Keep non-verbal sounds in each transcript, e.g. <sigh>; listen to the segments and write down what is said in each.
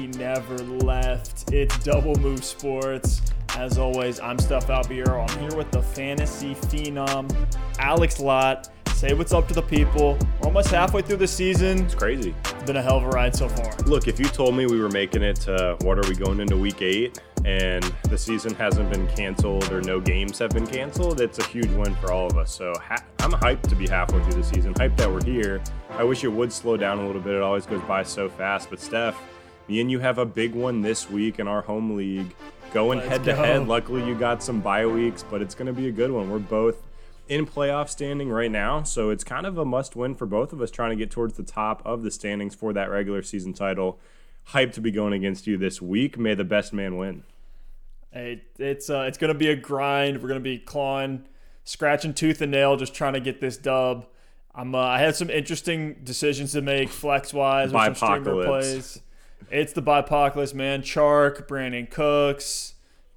he never left. It's Double Move Sports. As always, I'm Steph Albiero. I'm here with the fantasy phenom, Alex Lott. Say what's up to the people. We're almost halfway through the season. It's crazy. It's been a hell of a ride so far. Look, if you told me we were making it to what are we going into week eight and the season hasn't been canceled or no games have been canceled, it's a huge win for all of us. So ha- I'm hyped to be halfway through the season, hyped that we're here. I wish it would slow down a little bit. It always goes by so fast. But Steph, me and you have a big one this week in our home league. Going Let's head to go. head. Luckily, you got some bye weeks, but it's going to be a good one. We're both in playoff standing right now, so it's kind of a must win for both of us trying to get towards the top of the standings for that regular season title. Hyped to be going against you this week. May the best man win. Hey, it's uh, it's gonna be a grind. We're gonna be clawing, scratching tooth and nail, just trying to get this dub. I'm uh, I had some interesting decisions to make flex wise with some streamer plays. It's the bipocalypse, man. Chark, Brandin Cooks,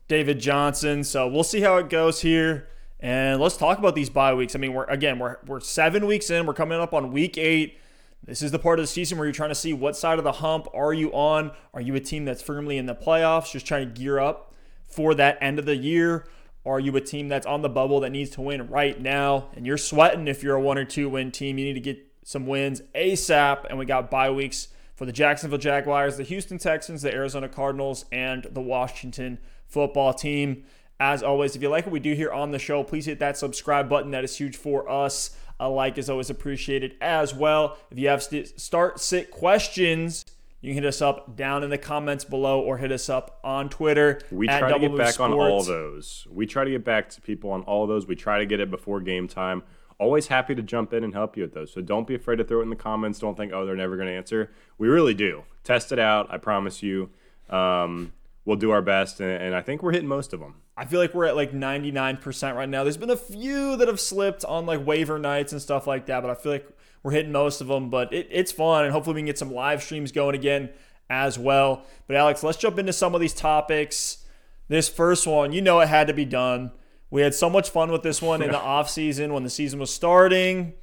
David Johnson. So we'll see how it goes here. And let's talk about these bye weeks. I mean, we're again we're we're seven weeks in. We're coming up on week eight. This is the part of the season where you're trying to see what side of the hump are you on. Are you a team that's firmly in the playoffs, just trying to gear up for that end of the year? Are you a team that's on the bubble that needs to win right now? And you're sweating if you're a one or two win team. You need to get some wins ASAP. And we got bye weeks for the Jacksonville Jaguars, the Houston Texans, the Arizona Cardinals, and the Washington football team. As always, if you like what we do here on the show, please hit that subscribe button. That is huge for us. A like is always appreciated as well. If you have st- start sit questions, you can hit us up down in the comments below or hit us up on Twitter. We try to get back on all those. We try to get back to people on all those. We try to get it before game time. Always happy to jump in and help you with those. So don't be afraid to throw it in the comments. Don't think, oh, they're never going to answer. We really do. Test it out. I promise you. Um, we'll do our best, and, and I think we're hitting most of them. I feel like we're at like 99% right now. There's been a few that have slipped on like waiver nights and stuff like that, but I feel like we're hitting most of them. But it, it's fun, and hopefully we can get some live streams going again as well. But Alex, let's jump into some of these topics. This first one, you know, it had to be done. We had so much fun with this one in the offseason when the season was starting.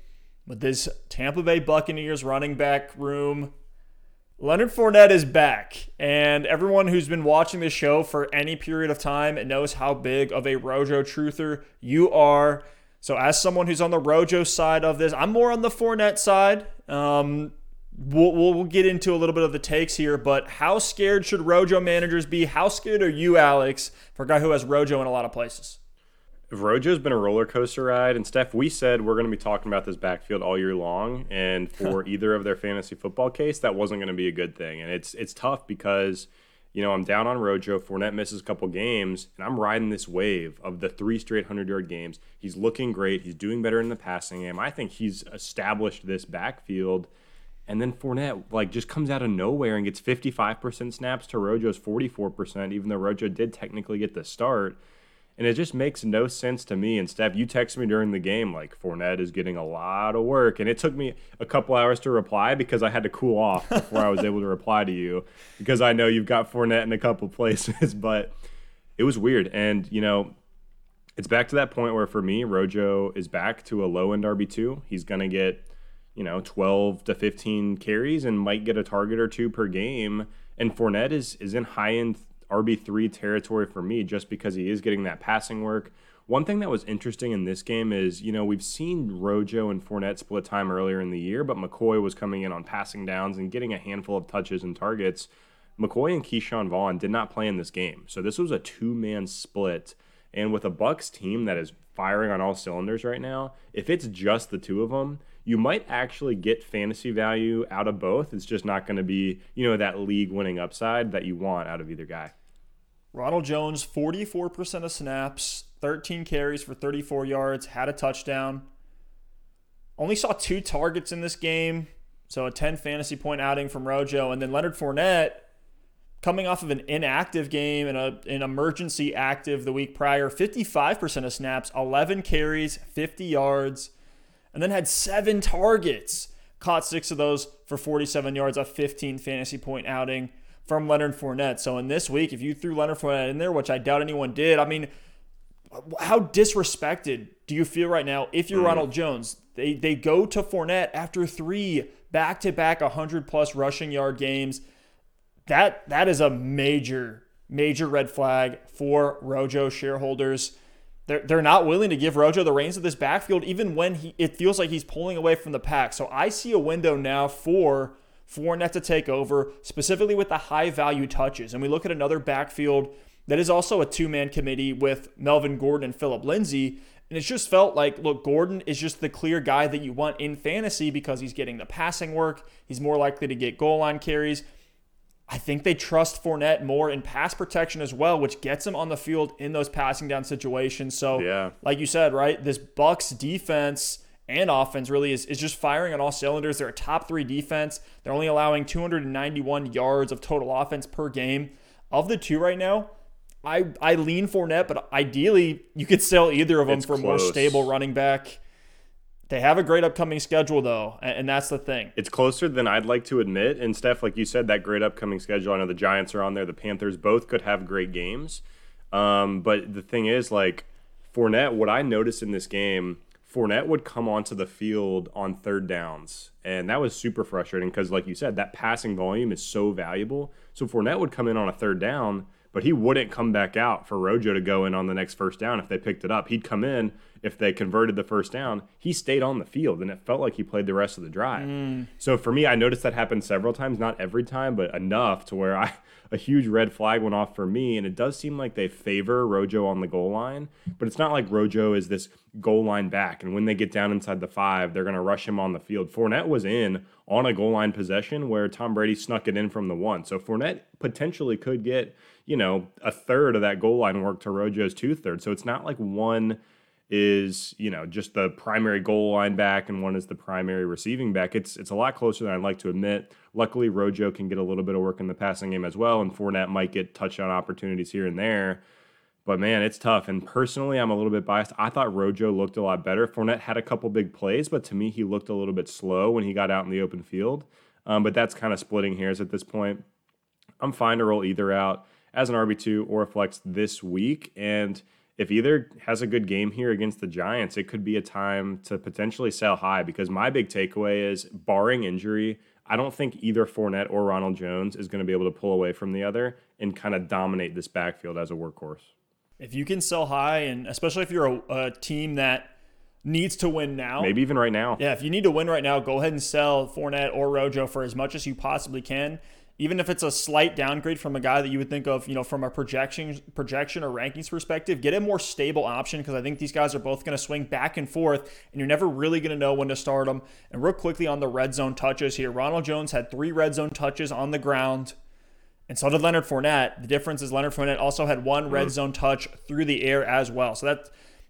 With this Tampa Bay Buccaneers running back room, Leonard Fournette is back, and everyone who's been watching this show for any period of time knows how big of a Rojo truther you are. So, as someone who's on the Rojo side of this, I'm more on the Fournette side. Um, we'll, we'll, we'll get into a little bit of the takes here, but how scared should Rojo managers be? How scared are you, Alex, for a guy who has Rojo in a lot of places? Rojo's been a roller coaster ride, and Steph, we said we're going to be talking about this backfield all year long, and <laughs> for either of their fantasy football case, that wasn't going to be a good thing, and it's it's tough because you know I'm down on Rojo. Fournette misses a couple games, and I'm riding this wave of the three straight hundred yard games. He's looking great. He's doing better in the passing game. I think he's established this backfield. And then Fournette like just comes out of nowhere and gets 55% snaps to Rojo's 44%, even though Rojo did technically get the start. And it just makes no sense to me. And Steph, you texted me during the game like Fournette is getting a lot of work, and it took me a couple hours to reply because I had to cool off before I was able to <laughs> reply to you because I know you've got Fournette in a couple places, <laughs> but it was weird. And you know, it's back to that point where for me, Rojo is back to a low end RB two. He's gonna get you know 12 to 15 carries and might get a target or two per game. And Fournette is is in high end RB3 territory for me just because he is getting that passing work. One thing that was interesting in this game is, you know, we've seen Rojo and Fournette split time earlier in the year, but McCoy was coming in on passing downs and getting a handful of touches and targets. McCoy and Ke'Shawn Vaughn did not play in this game. So this was a two man split. And with a Bucks team that is firing on all cylinders right now, if it's just the two of them, you might actually get fantasy value out of both. It's just not going to be, you know, that league winning upside that you want out of either guy. Ronald Jones, 44% of snaps, 13 carries for 34 yards, had a touchdown. Only saw two targets in this game, so a 10 fantasy point outing from Rojo. And then Leonard Fournette, coming off of an inactive game and a, an emergency active the week prior, 55% of snaps, 11 carries, 50 yards, and then had seven targets. Caught six of those for 47 yards, a 15 fantasy point outing from Leonard Fournette. So in this week, if you threw Leonard Fournette in there, which I doubt anyone did, I mean, how disrespected do you feel right now if you're mm-hmm. Ronald Jones? They they go to Fournette after three back to back 100 plus rushing yard games. that that is a major major red flag for Rojo shareholders. They're, they're not willing to give Rojo the reins of this backfield, even when he it feels like he's pulling away from the pack. So I see a window now for Fournette to take over, specifically with the high value touches. And we look at another backfield that is also a two man committee with Melvin Gordon and Phillip Lindsay. And it's just felt like, look, Gordon is just the clear guy that you want in fantasy because he's getting the passing work. He's more likely to get goal line carries. I think they trust Fournette more in pass protection as well, which gets him on the field in those passing down situations. So, yeah. like you said, right, this Bucks defense and offense really is, is just firing on all cylinders. They're a top three defense. They're only allowing 291 yards of total offense per game. Of the two right now, I I lean Fournette, but ideally you could sell either of them It's for a more stable running back. They have a great upcoming schedule though, and, and that's the thing. It's closer than I'd like to admit. And Steph, like you said, that great upcoming schedule. I know the Giants are on there. The Panthers both could have great games. Um, but the thing is, like Fournette, what I noticed in this game, Fournette would come onto the field on third downs, and that was super frustrating because, like you said, that passing volume is so valuable. So Fournette would come in on a third down, but he wouldn't come back out for Rojo to go in on the next first down if they picked it up. He'd come in if they converted the first down. He stayed on the field, and it felt like he played the rest of the drive. Mm. So for me, I noticed that happen several times, not every time, but enough to where I <laughs> a huge red flag went off for me. And it does seem like they favor Rojo on the goal line, but it's not like Rojo is this goal line back. And when they get down inside the five, they're going to rush him on the field. Fournette was in on a goal line possession where Tom Brady snuck it in from the one. So Fournette potentially could get, you know, a third of that goal line work to Rojo's two thirds. So it's not like one is you know just the primary goal line back and one is the primary receiving back. It's it's a lot closer than I'd like to admit. Luckily, Rojo can get a little bit of work in the passing game as well, and Fournette might get touchdown opportunities here and there. But man, it's tough. And personally, I'm a little bit biased. I thought Rojo looked a lot better. Fournette had a couple big plays, but to me, he looked a little bit slow when he got out in the open field. Um, but that's kind of splitting hairs at this point. I'm fine to roll either out as an RB2 or a flex this week. And if either has a good game here against the Giants, it could be a time to potentially sell high because my big takeaway is barring injury, I don't think either Fournette or Ronald Jones is going to be able to pull away from the other and kind of dominate this backfield as a workhorse. If you can sell high, and especially if you're a, a team that needs to win now, Maybe even right now. Yeah, if you need to win right now, go ahead and sell Fournette or Rojo for as much as you possibly can. Even if it's a slight downgrade from a guy that you would think of, you know, from a projection projection or rankings perspective, get a more stable option because I think these guys are both going to swing back and forth, and you're never really going to know when to start them. And real quickly on the red zone touches here, Ronald Jones had three red zone touches on the ground. And so did Leonard Fournette. The difference is Leonard Fournette also had one red mm-hmm. zone touch through the air as well. So that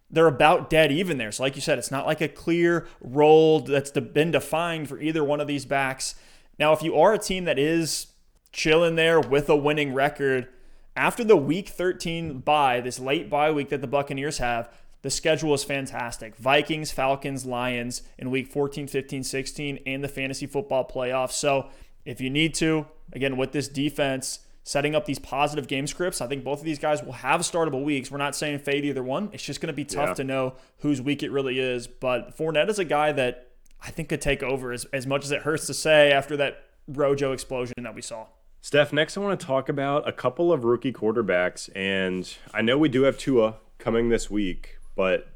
they're about dead even there. So like you said, it's not like a clear role that's been defined for either one of these backs. Now, if you are a team that is chilling there with a winning record, after the week 13 bye, this late bye week that the Buccaneers have, the schedule is fantastic. Vikings, Falcons, Lions in week 14, 15, 16, and the fantasy football playoffs. So if you need to, again, with this defense, setting up these positive game scripts, I think both of these guys will have startable weeks. We're not saying fade either one. It's just going to be tough Yeah. to know whose week it really is. But Fournette is a guy that I think could take over as, as much as it hurts to say after that Rojo explosion that we saw. Steph, next I want to talk about a couple of rookie quarterbacks. And I know we do have Tua coming this week, but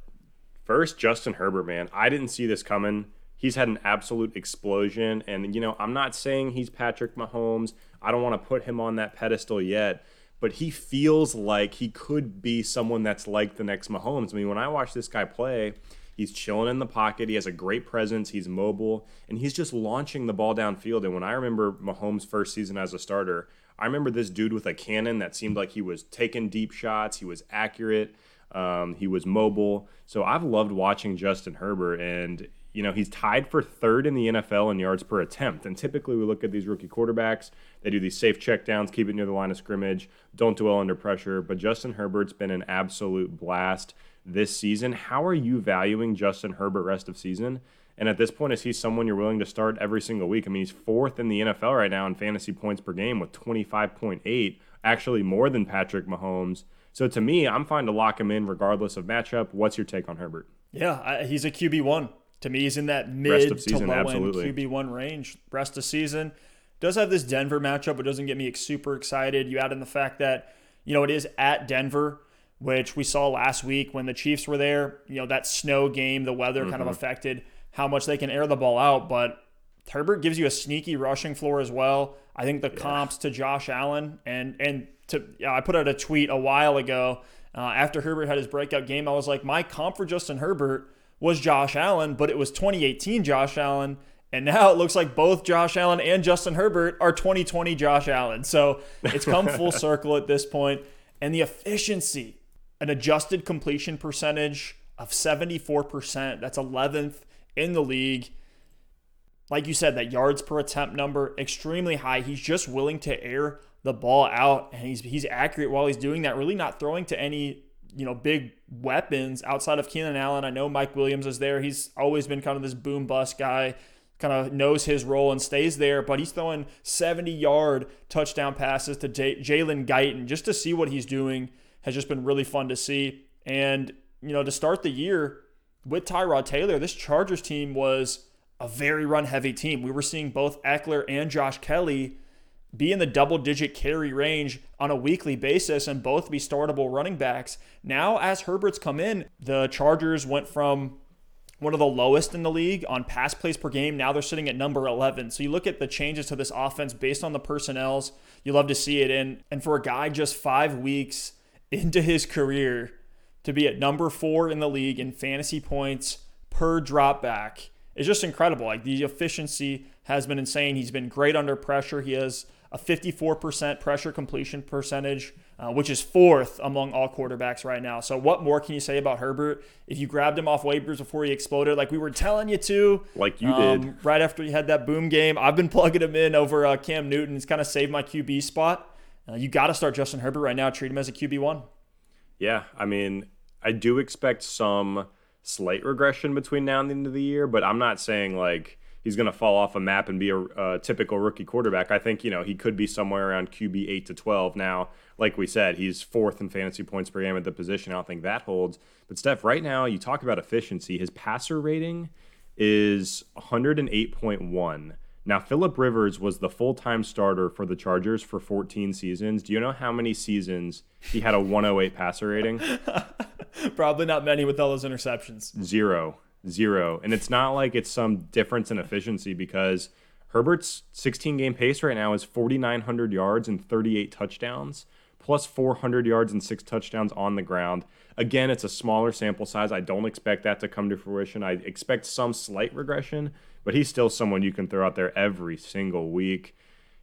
first, Justin Herbert, man. I didn't see this coming. He's had an absolute explosion. And, you know, I'm not saying he's Patrick Mahomes. I don't want to put him on that pedestal yet, but he feels like he could be someone that's like the next Mahomes. I mean, when I watch this guy play, He's chilling in the pocket. He has a great presence. He's mobile, and he's just launching the ball downfield. And when I remember Mahomes' first season as a starter, I remember this dude with a cannon that seemed like he was taking deep shots. He was accurate. Um, he was mobile. So I've loved watching Justin Herbert, and you know he's tied for third in the NFL in yards per attempt. And typically we look at these rookie quarterbacks; they do these safe checkdowns, keep it near the line of scrimmage, don't dwell under pressure. But Justin Herbert's been an absolute blast this season. How are you valuing Justin Herbert rest of season? And at this point, is he someone you're willing to start every single week? I mean, he's fourth in the NFL right now in fantasy points per game with 25.8, actually more than Patrick Mahomes. So to me, I'm fine to lock him in regardless of matchup. What's your take on Herbert? Yeah, I, he's a QB one. To me, he's in that mid season, to low absolutely. end QB one range. Rest of season, Does have this Denver matchup, but doesn't get me super excited. You add in the fact that, you know, it is at Denver, which we saw last week when the Chiefs were there. You know, that snow game, the weather mm-hmm. kind of mm-hmm. affected how much they can air the ball out, but Herbert gives you a sneaky rushing floor as well. I think the yeah. comps to Josh Allen and and to yeah, I put out a tweet a while ago uh, after Herbert had his breakout game. I was like, my comp for Justin Herbert was Josh Allen, but it was 2018 Josh Allen. And now it looks like both Josh Allen and Justin Herbert are 2020 Josh Allen. So it's come full <laughs> circle at this point. And the efficiency, an adjusted completion percentage of 74%. That's 11th in the league. Like you said, that yards per attempt number, extremely high. He's just willing to air the ball out and he's he's accurate while he's doing that, really not throwing to any, you know, big weapons outside of Keenan Allen. I know Mike Williams is there. He's always been kind of this boom bust guy, kind of knows his role and stays there, but he's throwing 70 yard touchdown passes to J- Jalen Guyton just to see what he's doing has just been really fun to see. And, you know, to start the year, with Tyrod Taylor, this Chargers team was a very run heavy team. We were seeing both Ekeler and Josh Kelley be in the double digit carry range on a weekly basis and both be startable running backs. Now, as Herbert's come in, the Chargers went from one of the lowest in the league on pass plays per game. Now they're sitting at number 11. So you look at the changes to this offense based on the personnels, you love to see it. And, and for a guy just five weeks into his career, to be at number four in the league in fantasy points per drop back is just incredible. Like the efficiency has been insane. He's been great under pressure. He has a 54% pressure completion percentage, uh, which is fourth among all quarterbacks right now. So, what more can you say about Herbert? If you grabbed him off waivers before he exploded, like we were telling you to, like you um, did, right after he had that boom game, I've been <laughs> plugging him in over uh, Cam Newton. It's kind of saved my QB spot. Uh, you got to start Justin Herbert right now. Treat him as a QB one. Yeah, I mean, I do expect some slight regression between now and the end of the year, but I'm not saying like he's going to fall off a map and be a, a, typical rookie quarterback. I think, you know, he could be somewhere around QB 8 to 12. Now, like we said, he's fourth in fantasy points per game at the position. I don't think that holds. But, Steph, right now, you talk about efficiency. His passer rating is 108.1. Now, Philip Rivers was the full time starter for the Chargers for 14 seasons. Do you know how many seasons he had a 108 passer rating? <laughs> Probably not many with all those interceptions. Zero. Zero. And it's not like it's some difference in efficiency because Herbert's 16 game pace right now is 4,900 yards and 38 touchdowns, plus 400 yards and six touchdowns on the ground. Again, it's a smaller sample size. I don't expect that to come to fruition. I expect some slight regression but he's still someone you can throw out there every single week.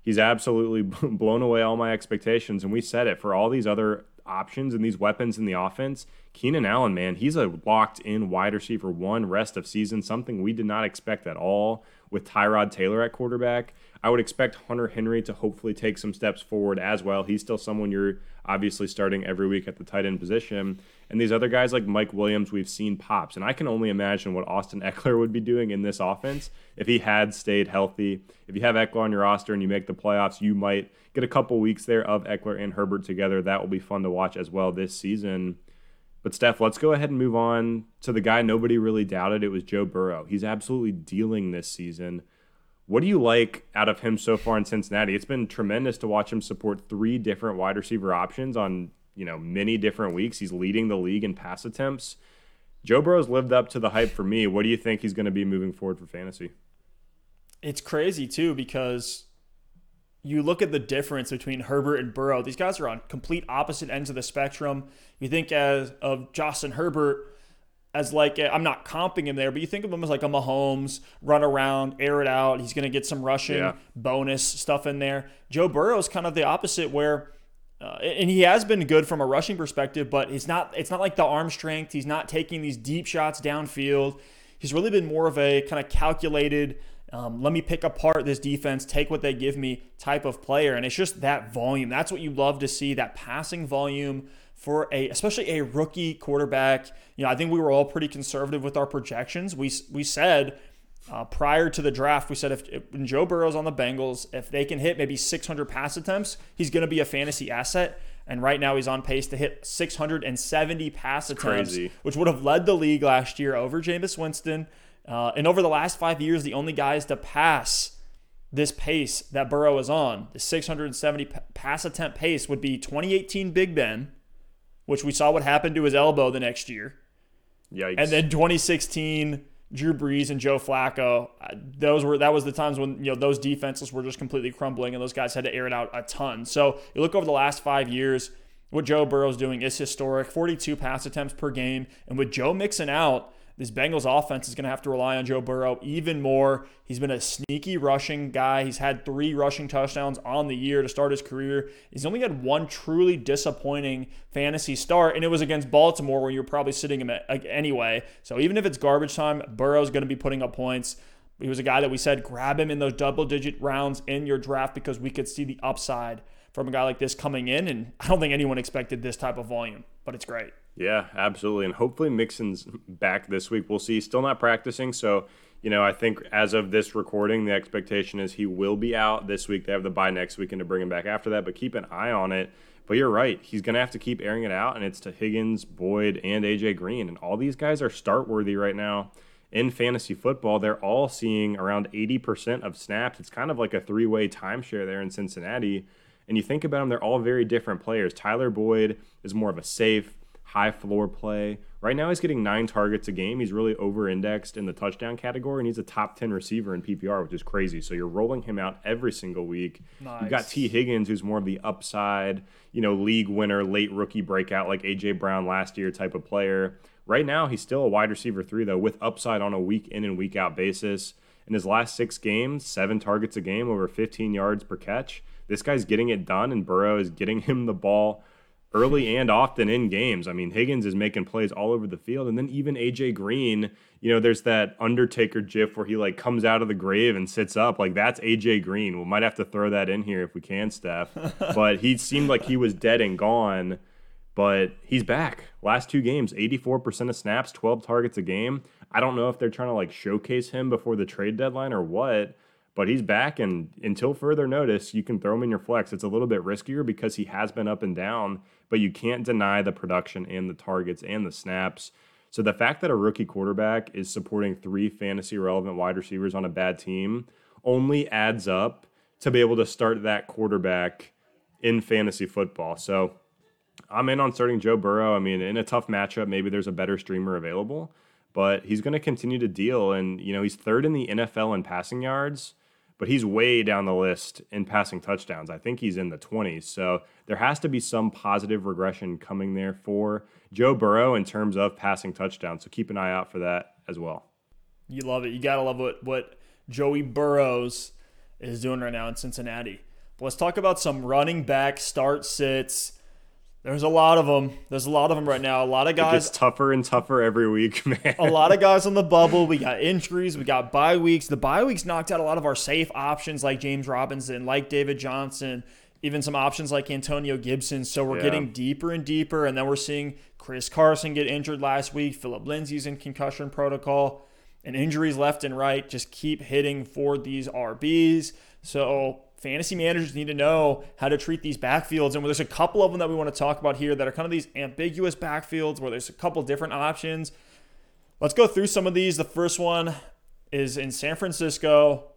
He's absolutely <laughs> blown away all my expectations, and we said it for all these other options and these weapons in the offense. Keenan Allen, man, he's a locked in wide receiver one rest of season, something we did not expect at all with Tyrod Taylor at quarterback. I would expect Hunter Henry to hopefully take some steps forward as well. He's still someone you're obviously starting every week at the tight end position. And these other guys like Mike Williams, we've seen pops. And I can only imagine what Austin <laughs> Ekeler would be doing in this offense if he had stayed healthy. If you have Ekeler on your roster and you make the playoffs, you might get a couple weeks there of Ekeler and Herbert together. That will be fun to watch as well this season. But Steph, let's go ahead and move on to the guy nobody really doubted. It was Joe Burrow. He's absolutely dealing this season. What do you like out of him so far in Cincinnati? It's been tremendous to watch him support three different wide receiver options on, you know, many different weeks. He's leading the league in pass attempts. Joe Burrow's lived up to the hype for me. What do you think he's going to be moving forward for fantasy? It's crazy too because you look at the difference between Herbert and Burrow. These guys are on complete opposite ends of the spectrum. You think as of Justin Herbert, as like i am not comping him there, but you think of him as like a Mahomes, run around, air it out. He's going to get some rushing yeah. bonus stuff in there. Joe Burrow is kind of the opposite, where uh, and he has been good from a rushing perspective, but it's not. It's not like the arm strength. He's not taking these deep shots downfield. He's really been more of a kind of calculated. Um, let me pick apart this defense, take what they give me type of player, and it's just that volume. That's what you love to see. That passing volume for a especially a rookie quarterback. You know, I think we were all pretty conservative with our projections. We we said uh, prior to the draft, we said if, if when Joe Burrow's on the Bengals, if they can hit maybe 600 pass attempts, he's going to be a fantasy asset. And right now, he's on pace to hit 670 pass attempts, Crazy. which would have led the league last year over Jameis Winston. Uh, and over the last five years, the only guys to pass this pace that Burrow is on, the 670 pass attempt pace, would be 2018 Big Ben, which we saw what happened to his elbow the next year. Yikes. And then 2016 Drew Brees and Joe Flacco. Uh, those were that was the times when you know those defenses were just completely crumbling, and those guys had to air it out a ton. So you look over the last five years, what Joe Burrow's doing is historic. 42 pass attempts per game, and with Joe Mixon out this Bengals offense is going to have to rely on Joe Burrow even more. He's been a sneaky rushing guy. He's had three rushing touchdowns on the year to start his career. He's only had one truly disappointing fantasy start, and it was against Baltimore where you're probably sitting him anyway. So even if it's garbage time, Burrow's going to be putting up points. He was a guy that we said grab him in those double digit rounds in your draft because we could see the upside from a guy like this coming in. And I don't think anyone expected this type of volume, but it's great. Yeah, absolutely. And hopefully Mixon's back this week. We'll see. Still not practicing. So, you know, I think as of this recording, the expectation is he will be out this week. They have the bye next weekend to bring him back after that, but keep an eye on it. But you're right. He's going to have to keep airing it out, and it's to Higgins, Boyd, and AJ Green. And all these guys are start worthy right now in fantasy football. They're all seeing around 80% of snaps. It's kind of like a three way timeshare there in Cincinnati. And you think about them, they're all very different players. Tyler Boyd is more of a safe, high floor play. Right now, he's getting nine targets a game. He's really over indexed in the touchdown category, and he's a top 10 receiver in PPR, which is crazy. So you're rolling him out every single week. Nice. You've got T. Higgins, who's more of the upside, you know, league winner, late rookie breakout, like A.J. Brown last year type of player. Right now, he's still a wide receiver three, though, with upside on a week in and week out basis. In his last six games, seven targets a game, over 15 yards per catch. This guy's getting it done, and Burrow is getting <laughs> him the ball early and often in games. I mean, Higgins is making plays all over the field. And then even AJ Green, you know, there's that Undertaker gif where he like comes out of the grave and sits up. Like that's AJ Green. We might have to throw that in here if we can, Steph. <laughs> but he seemed like he was dead and gone. But he's back. Last two games, 84% of snaps, 12 targets a game. I don't know if they're trying to like showcase him before the trade deadline or what, but he's back, and until further notice, you can throw him in your flex. It's a little bit riskier because he has been up and down, but you can't deny the production and the targets and the snaps. So the fact that a rookie quarterback is supporting three fantasy relevant wide receivers on a bad team only adds up to be able to start that quarterback in fantasy football. So I'm in on starting Joe Burrow. I mean, in a tough matchup, maybe there's a better streamer available, but he's going to continue to deal. And, you know, he's third in the NFL in passing yards but he's way down the list in passing touchdowns. I think he's in the 20s. So there has to be some positive regression coming there for Joe Burrow in terms of passing touchdowns. So keep an eye out for that as well. You love it. You got to love what, what Joey Burrows is doing right now in Cincinnati. But let's talk about some running back start sits there's a lot of them. There's a lot of them right now. A lot of guys. It's tougher and tougher every week, <laughs> man. a lot of guys on the bubble. We got injuries. We got bye weeks. The bye weeks knocked out a lot of our safe options like James Robinson, like David Johnson, even some options like Antonio Gibson. So we're yeah. getting deeper and deeper. And then we're seeing Chris Carson get injured last week. Phillip Lindsay's in concussion protocol. And injuries left and right just keep hitting for these RBs. So fantasy managers need to know how to treat these backfields. And there's a couple of them that we want to talk about here that are kind of these ambiguous backfields where there's a couple different options. Let's go through some of these. The first one is in San Francisco.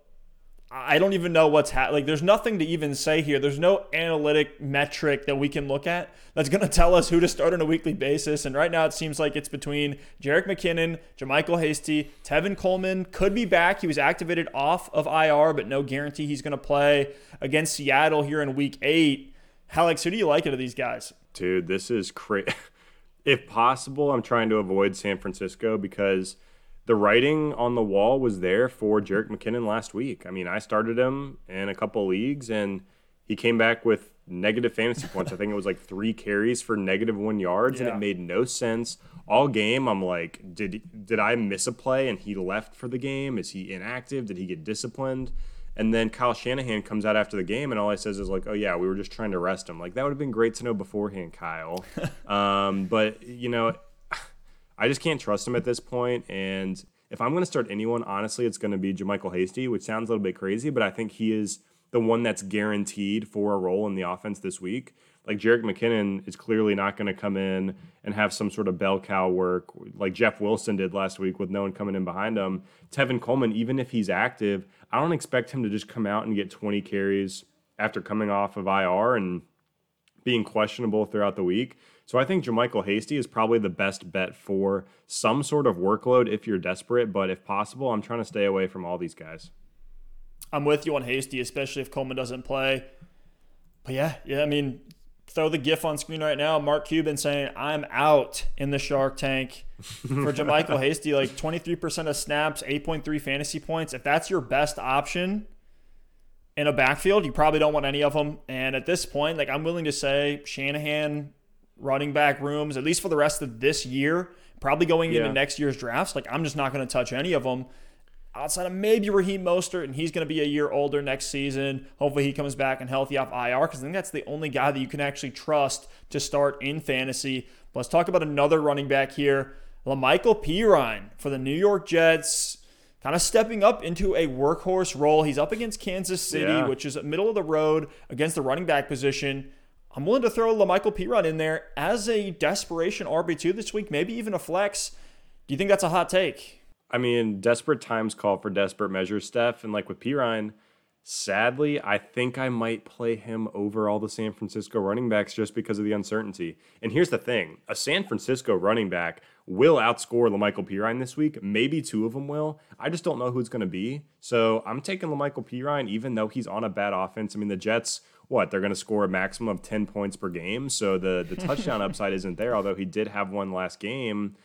I don't even know what's happening. Like, there's nothing to even say here. There's no analytic metric that we can look at that's going to tell us who to start on a weekly basis. And right now, it seems like it's between Jerick McKinnon, JaMycal Hasty, Tevin Coleman could be back. He was activated off of IR, but no guarantee he's going to play against Seattle here in Week Eight. Alex, who do you like out of these guys? Dude, this is crazy. <laughs> if possible, I'm trying to avoid San Francisco because the writing on the wall was there for Jerick McKinnon last week. I mean, I started him in a couple leagues and he came back with negative fantasy points. I think it was like three carries for negative one yards, yeah. and it made no sense. All game, I'm like, did did I miss a play and he left for the game? Is he inactive? Did he get disciplined? And then Kyle Shanahan comes out after the game, and all he says is like, "Oh yeah, we were just trying to rest him." Like that would have been great to know beforehand, Kyle. <laughs> um, but you know, I just can't trust him at this point. And if I'm going to start anyone, honestly, it's going to be JaMycal Hasty, which sounds a little bit crazy, but I think he is the one that's guaranteed for a role in the offense this week. Like Jerick McKinnon is clearly not going to come in and have some sort of bell cow work like Jeff Wilson did last week with no one coming in behind him. Tevin Coleman, even if he's active, I don't expect him to just come out and get 20 carries after coming off of IR and being questionable throughout the week. So I think JaMycal Hasty is probably the best bet for some sort of workload if you're desperate. But if possible, I'm trying to stay away from all these guys. I'm with you on Hasty, especially if Coleman doesn't play. But yeah, yeah, I mean, throw the GIF on screen right now. Mark Cuban saying, I'm out in the Shark Tank <laughs> for JaMycal Hasty. Like 23% of snaps, 8.3 fantasy points. If that's your best option in a backfield, you probably don't want any of them. And at this point, like I'm willing to say Shanahan running back rooms, at least for the rest of this year, probably going yeah. into next year's drafts. Like I'm just not going to touch any of them outside of maybe Raheem Mostert, and he's going to be a year older next season. Hopefully, he comes back and healthy off IR because I think that's the only guy that you can actually trust to start in fantasy. Let's talk about another running back here, La'Mical Perine for the New York Jets. Kind of stepping up into a workhorse role. He's up against Kansas City, yeah. which is middle of the road against the running back position. I'm willing to throw La'Mical Perine in there as a desperation RB2 this week, maybe even a flex. Do you think that's a hot take? I mean, desperate times call for desperate measures, Steph. And like with Perine, sadly, I think I might play him over all the San Francisco running backs just because of the uncertainty. And here's the thing a San Francisco running back will outscore La'Mical Perine this week. Maybe two of them will. I just don't know who it's going to be. So I'm taking La'Mical Perine, even though he's on a bad offense. I mean, the Jets what they're going to score a maximum of 10 points per game so the the touchdown <laughs> upside isn't there although he did have one last game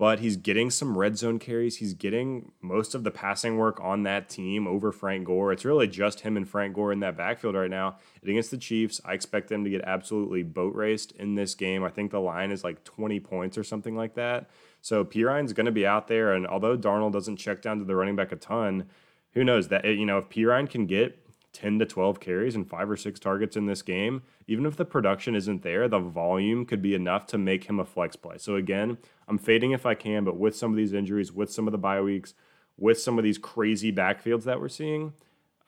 but he's getting some red zone carries. He's getting most of the passing work on that team over Frank Gore. It's really just him and Frank Gore in that backfield right now. And against the Chiefs, I expect them to get absolutely boat raced in this game. I think the line is like 20 points or something like that. So Perine's going to be out there. And although Darnold doesn't check down to the running back a ton, who knows that, you know, if Perine can get 10 to 12 carries and five or six targets in this game, even if the production isn't there, the volume could be enough to make him a flex play. So again, I'm fading if I can, but with some of these injuries, with some of the bye weeks, with some of these crazy backfields that we're seeing,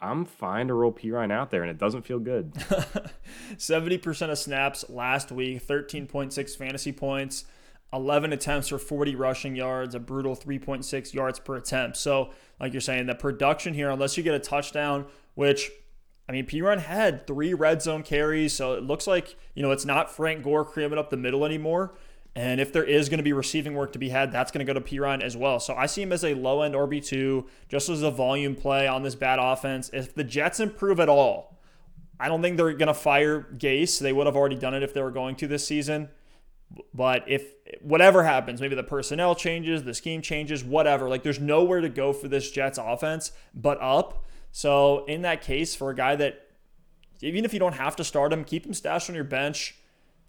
I'm fine to roll Perine out there, and it doesn't feel good. <laughs> 70% of snaps last week, 13.6 fantasy points, 11 attempts for 40 rushing yards, a brutal 3.6 yards per attempt. So, like you're saying, the production here, unless you get a touchdown which I mean, Perine had three red zone carries, so it looks like, you know, it's not Frank Gore cramming up the middle anymore. And if there is going to be receiving work to be had, that's going to go to Perine as well. So I see him as a low end RB2, just as a volume play on this bad offense. If the Jets improve at all, I don't think they're going to fire Gase. They would have already done it if they were going to this season. But if whatever happens, maybe the personnel changes, the scheme changes, whatever, like there's nowhere to go for this Jets offense but up. So in that case, for a guy that even if you don't have to start him, keep him stashed on your bench.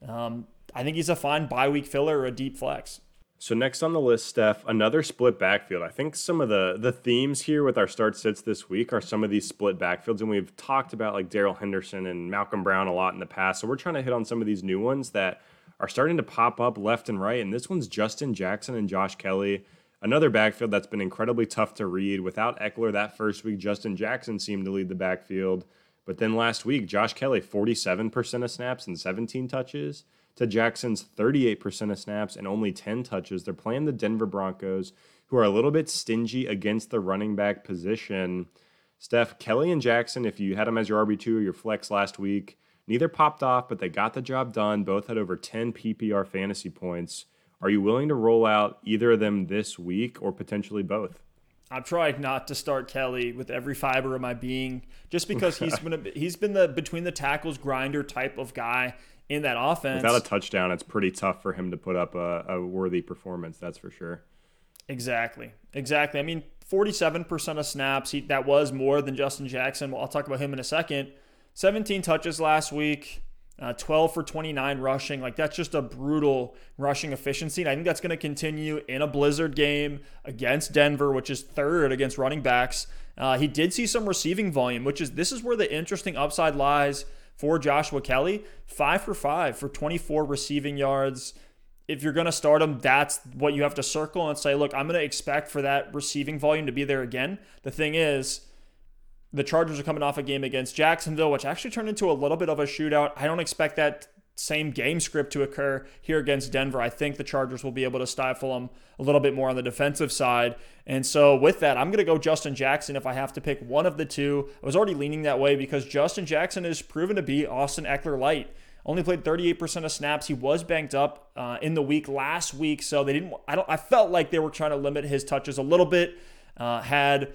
Um, I think he's a fine bye week filler or a deep flex. So next on the list, Steph, another split backfield. I think some of the the themes here with our start sits this week are some of these split backfields, and we've talked about like Darrell Henderson and Malcolm Brown a lot in the past. So we're trying to hit on some of these new ones that are starting to pop up left and right. And this one's Justin Jackson and Josh Kelley. Another backfield that's been incredibly tough to read. Without Ekeler that first week, Justin Jackson seemed to lead the backfield. But then last week, Josh Kelley, 47% of snaps and 17 touches, to Jackson's 38% of snaps and only 10 touches. They're playing the Denver Broncos, who are a little bit stingy against the running back position. Steph, Kelley and Jackson, if you had them as your RB2 or your flex last week, neither popped off, but they got the job done. Both had over 10 PPR fantasy points. Are you willing to roll out either of them this week or potentially both? I've tried not to start Kelley with every fiber of my being, just because he's <laughs> been a, he's been the between the tackles grinder type of guy in that offense. Without a touchdown, it's pretty tough for him to put up a, a worthy performance. That's for sure. Exactly, exactly. I mean, forty-seven percent of snaps. He, that was more than Justin Jackson. Well, I'll talk about him in a second. Seventeen touches last week. Uh, 12 for 29 rushing. Like, that's just a brutal rushing efficiency. And I think that's going to continue in a Blizzard game against Denver, which is third against running backs. Uh, he did see some receiving volume, which is this is where the interesting upside lies for Joshua Kelley. Five for five for 24 receiving yards. If you're going to start him, that's what you have to circle and say, look, I'm going to expect for that receiving volume to be there again. The thing is, The Chargers are coming off a game against Jacksonville, which actually turned into a little bit of a shootout. I don't expect that same game script to occur here against Denver. I think the Chargers will be able to stifle them a little bit more on the defensive side. And so, with that, I'm going to go Justin Jackson if I have to pick one of the two. I was already leaning that way because Justin Jackson has proven to be Austin Ekeler light. Only played 38% of snaps. He was banked up uh, in the week last week, so they didn't. I don't. I felt like they were trying to limit his touches a little bit. Uh, had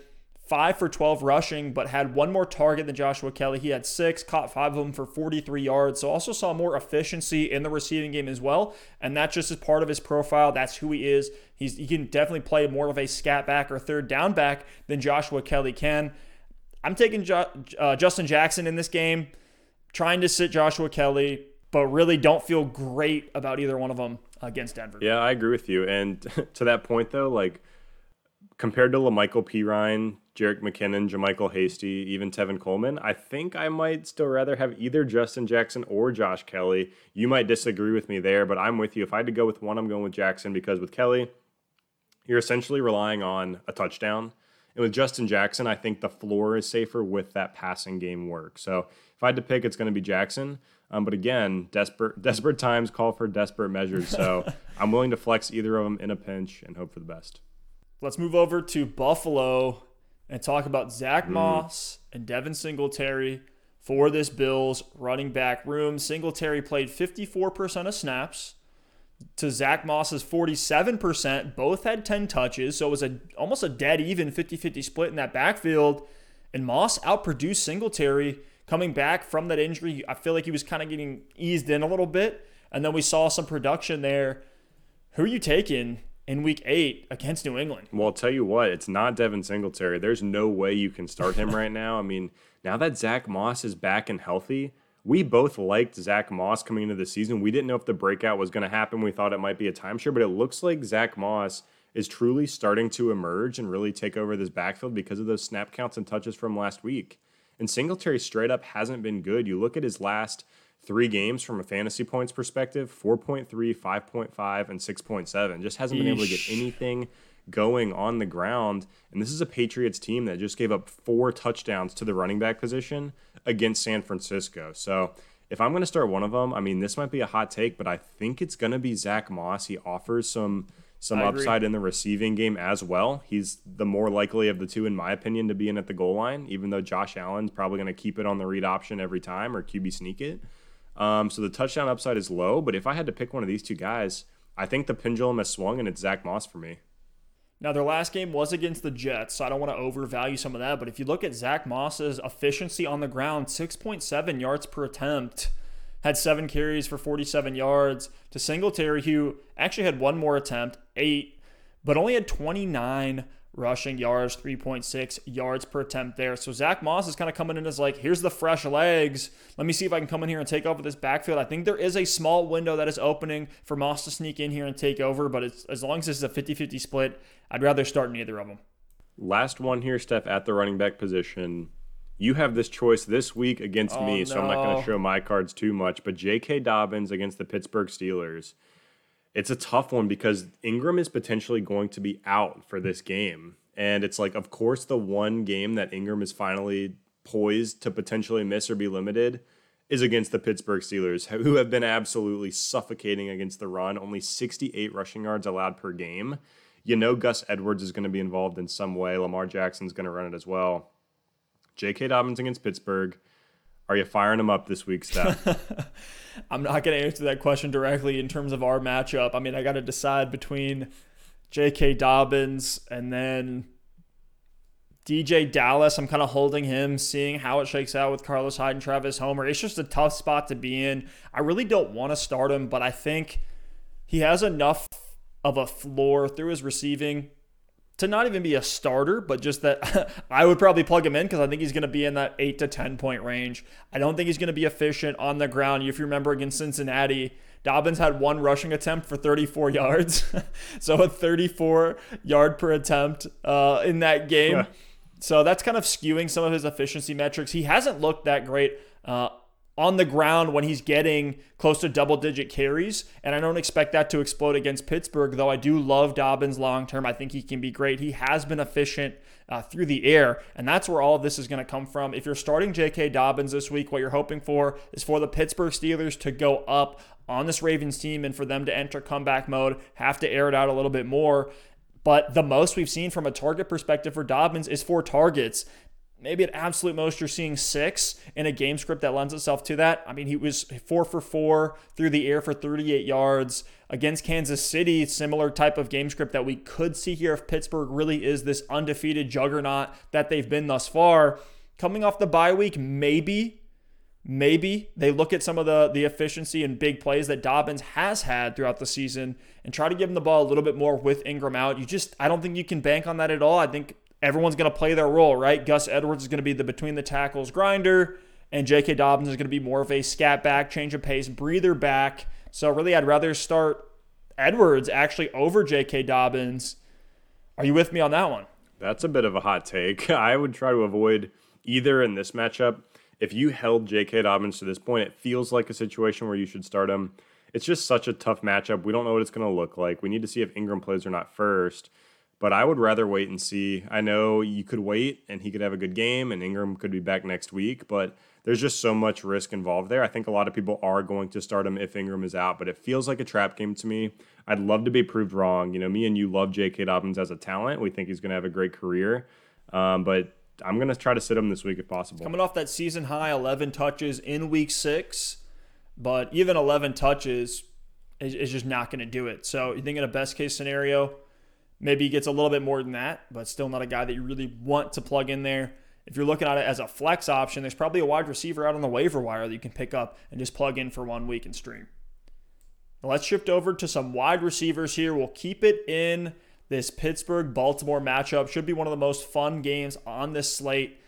five for 12 rushing, but had one more target than Joshua Kelley. He had six, caught five of them for 43 yards. So also saw more efficiency in the receiving game as well. And that just is part of his profile. That's who he is. He's, he can definitely play more of a scat back or third down back than Joshua Kelley can. I'm taking jo- uh, Justin Jackson in this game, trying to sit Joshua Kelly, but really don't feel great about either one of them against Denver. Yeah, I agree with you. And <laughs> to that point, though, like compared to La'Mical Perine, Jerick McKinnon, JaMycal Hasty, even Tevin Coleman, I think I might still rather have either Justin Jackson or Josh Kelley. You might disagree with me there, but I'm with you. If I had to go with one, I'm going with Jackson because with Kelley, you're essentially relying on a touchdown. And with Justin Jackson, I think the floor is safer with that passing game work. So if I had to pick, it's going to be Jackson. Um, but again, desperate desperate times call for desperate measures. So <laughs> I'm willing to flex either of them in a pinch and hope for the best. Let's move over to Buffalo and talk about Zach mm. Moss and Devin Singletary for this Bills running back room. Singletary played 54% of snaps to Zach Moss's 47%. Both had 10 touches, so it was a almost a dead even 50-50 split in that backfield. And Moss outproduced Singletary coming back from that injury. I feel like he was kind of getting eased in a little bit, and then we saw some production there. Who are you taking in week eight against New England. Well, I'll tell you what, it's not Devin Singletary. There's no way you can start him right now. I mean, now that Zach Moss is back and healthy, we both liked Zach Moss coming into the season. We didn't know if the breakout was going to happen. We thought it might be a timeshare, but it looks like Zach Moss is truly starting to emerge and really take over this backfield because of those snap counts and touches from last week. And Singletary straight up hasn't been good. You look at his last three games from a fantasy points perspective 4.3, 5.5, and 6.7. Just hasn't been able to get anything going on the ground. And this is a Patriots team that just gave up four touchdowns to the running back position against San Francisco. So if I'm going to start one of them, I mean, this might be a hot take, but I think it's going to be Zach Moss. He offers some some upside in the receiving game as well. He's the more likely of the two, in my opinion, to be in at the goal line, even though Josh Allen's probably going to keep it on the read option every time or QB sneak it. Um, so the touchdown upside is low, but if I had to pick one of these two guys, I think the pendulum has swung and it's Zach Moss for me. Now, their last game was against the Jets, so I don't want to overvalue some of that. But if you look at Zach Moss's efficiency on the ground, 6.7 yards per attempt, had seven carries for 47 yards to Singletary, who actually had one more attempt, eight, but only had 29 rushing yards, 3.6 yards per attempt there. So Zach Moss is kind of coming in as like, here's the fresh legs. Let me see if I can come in here and take over this backfield. I think there is a small window that is opening for Moss to sneak in here and take over, but it's, as long as this is a 50 50 split, I'd rather start neither of them. Last one here, Steph, at the running back position. You have this choice this week against oh, me, no. so I'm not going to show my cards too much. But J.K. Dobbins against the Pittsburgh Steelers it's a tough one because Ingram is potentially going to be out for this game. And it's like, of course, the one game that Ingram is finally poised to potentially miss or be limited is against the Pittsburgh Steelers, <laughs> who have been absolutely suffocating against the run, only 68 rushing yards allowed per game. You know, Gus Edwards is going to be involved in some way. Lamar Jackson's going to run it as well. J.K. Dobbins against Pittsburgh. Are you firing him up this week, Steph? <laughs> I'm not going to answer that question directly in terms of our matchup. I mean, I got to decide between J.K. Dobbins and then DeeJay Dallas. I'm kind of holding him, seeing how it shakes out with Carlos Hyde and Travis Homer. It's just a tough spot to be in. I really don't want to start him, but I think he has enough of a floor through his receiving to not even be a starter, but just that <laughs> I would probably plug him in because I think he's going to be in that eight to 10 point range. I don't think he's going to be efficient on the ground. If you remember against Cincinnati, Dobbins had one rushing attempt for 34 <laughs> yards. <laughs> so a 34 yard per attempt uh, in that game. Yeah. So that's kind of skewing some of his efficiency metrics. He hasn't looked that great. Uh, on the ground when he's getting close to double digit carries. And I don't expect that to explode against Pittsburgh, though I do love Dobbins long term. I think he can be great. He has been efficient uh, through the air, and that's where all of this is going to come from. If you're starting J.K. Dobbins this week, what you're hoping for is for the Pittsburgh Steelers to go up on this Ravens team and for them to enter comeback mode, have to air it out a little bit more. But the most we've seen from a target perspective for Dobbins is four targets maybe at absolute most you're seeing six in a game script that lends itself to that. I mean, he was four for four through the air for 38 yards against Kansas City. Similar type of game script that we could see here if Pittsburgh really is this undefeated juggernaut that they've been thus far. Coming off the bye week, maybe. Maybe they look at some of the, the efficiency and big plays that Dobbins has had throughout the season and try to give him the ball a little bit more with Ingram out. You just, I don't think you can bank on that at all. I think everyone's going to play their role, right? Gus Edwards is going to be the between the tackles grinder, and J.K. Dobbins is going to be more of a scat back, change of pace, breather back. So really, I'd rather start Edwards actually over J.K. Dobbins. Are you with me on that one? That's a bit of a hot take. <laughs> I would try to avoid either in this matchup. If you held J.K. Dobbins to this point, it feels like a situation where you should start him. It's just such a tough matchup. We don't know what it's going to look like. We need to see if Ingram plays or not first. But I would rather wait and see. I know you could wait and he could have a good game and Ingram could be back next week, but there's just so much risk involved there. I think a lot of people are going to start him if Ingram is out, but it feels like a trap game to me. I'd love to be proved wrong. You know, me and you love J.K. Dobbins as a talent. We think he's going to have a great career. Um, but I'm going to try to sit him this week if possible. Coming off that season high 11 touches in week six, but even 11 touches is, is just not going to do it. So you think in a best case scenario, Maybe he gets a little bit more than that, but still not a guy that you really want to plug in there. If you're looking at it as a flex option, there's probably a wide receiver out on the waiver wire that you can pick up and just plug in for one week and stream. Now let's shift over to some wide receivers here. We'll keep it in this Pittsburgh Baltimore matchup. Should be one of the most fun games on this slate.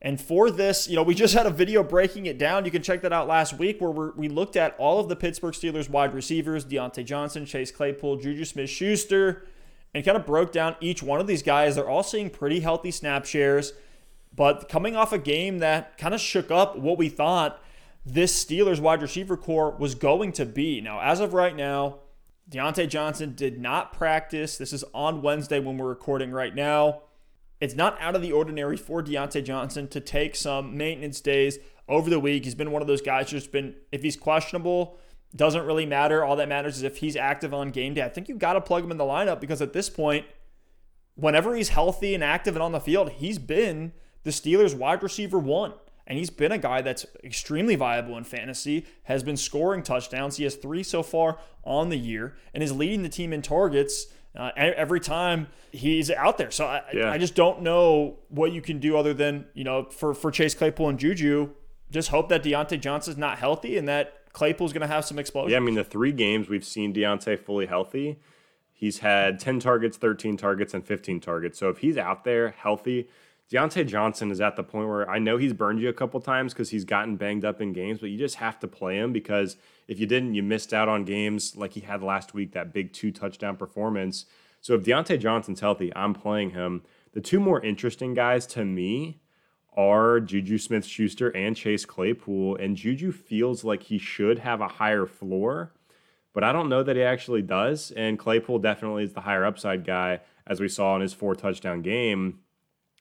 And for this, you know, we just had a video breaking it down. You can check that out last week where we looked at all of the Pittsburgh Steelers wide receivers Diontae Johnson, Chase Claypool, Juju Smith Schuster and kind of broke down each one of these guys. They're all seeing pretty healthy snap shares, but coming off a game that kind of shook up what we thought this Steelers wide receiver core was going to be. Now, as of right now, Diontae Johnson did not practice. This is on Wednesday when we're recording right now. It's not out of the ordinary for Diontae Johnson to take some maintenance days over the week. He's been one of those guys who's been, if he's questionable, doesn't really matter. All that matters is if he's active on game day. I think you've got to plug him in the lineup because at this point, whenever he's healthy and active and on the field, he's been the Steelers' wide receiver one. And he's been a guy that's extremely viable in fantasy, has been scoring touchdowns. He has three so far on the year and is leading the team in targets uh, every time he's out there. So I, yeah. I just don't know what you can do other than, you know, for, for Chase Claypool and Juju, just hope that Diontae Johnson's not healthy and that Claypool's going to have some explosion. Yeah, I mean, the three games we've seen Diontae fully healthy, he's had 10 targets, 13 targets, and 15 targets. So if he's out there healthy, Diontae Johnson is at the point where I know he's burned you a couple times because he's gotten banged up in games, but you just have to play him because if you didn't, you missed out on games like he had last week, that big two touchdown performance. So if Diontae Johnson's healthy, I'm playing him. The two more interesting guys to me are Juju Smith Schuster and Chase Claypool. And Juju feels like he should have a higher floor, but I don't know that he actually does. And Claypool definitely is the higher upside guy, as we saw in his four touchdown game.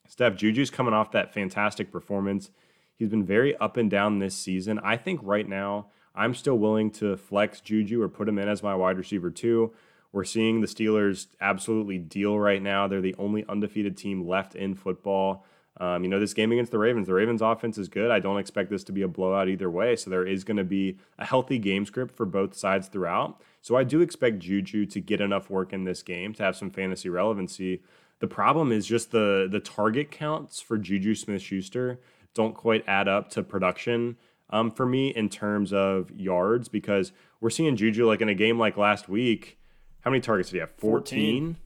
Steph, Juju's coming off that fantastic performance. He's been very up and down this season. I think right now, I'm still willing to flex Juju or put him in as my wide receiver too. We're seeing the Steelers absolutely deal right now. They're the only undefeated team left in football. Um, you know, this game against the Ravens, the Ravens offense is good. I don't expect this to be a blowout either way. So there is going to be a healthy game script for both sides throughout. So I do expect Juju to get enough work in this game to have some fantasy relevancy. The problem is just the the target counts for Juju Smith Schuster don't quite add up to production um, for me in terms of yards because we're seeing Juju like in a game like last week. How many targets did he have? 14. 14.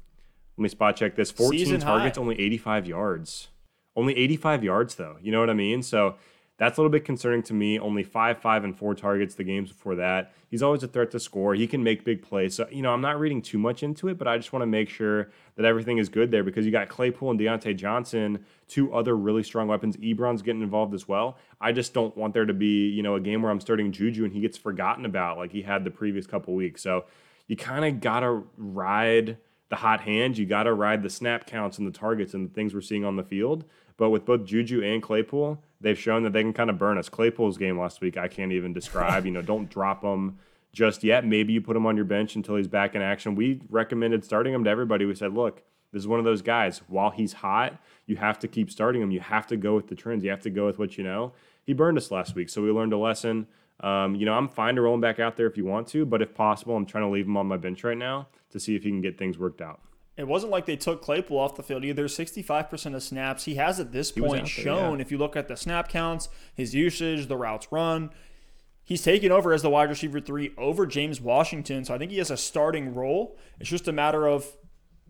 Let me spot check this. 14 Season targets, high. only 85 yards. Only 85 yards, though. You know what I mean? So That's a little bit concerning to me. Only five, five, and four targets the games before that. He's always a threat to score. He can make big plays. So, you know, I'm not reading too much into it, but I just want to make sure that everything is good there because you got Claypool and Diontae Johnson, two other really strong weapons. Ebron's getting involved as well. I just don't want there to be, you know, a game where I'm starting Juju and he gets forgotten about like he had the previous couple weeks. So you kind of got to ride the hot hand. You got to ride the snap counts and the targets and the things we're seeing on the field. But with both Juju and Claypool, they've shown that they can kind of burn us. Claypool's game last week, I can't even describe. you know, don't drop him just yet. Maybe you put him on your bench until he's back in action. We recommended starting him to everybody. We said, look, this is one of those guys. While he's hot, you have to keep starting him. You have to go with the trends. You have to go with what you know. He burned us last week, so we learned a lesson. Um, you know, I'm fine to roll him back out there if you want to, but if possible, I'm trying to leave him on my bench right now to see if he can get things worked out. It wasn't like they took Claypool off the field either. 65% of snaps. He has at this point shown, yeah. if you look at the snap counts, his usage, the routes run, he's taken over as the wide receiver three over James Washington. So I think he has a starting role. It's just a matter of,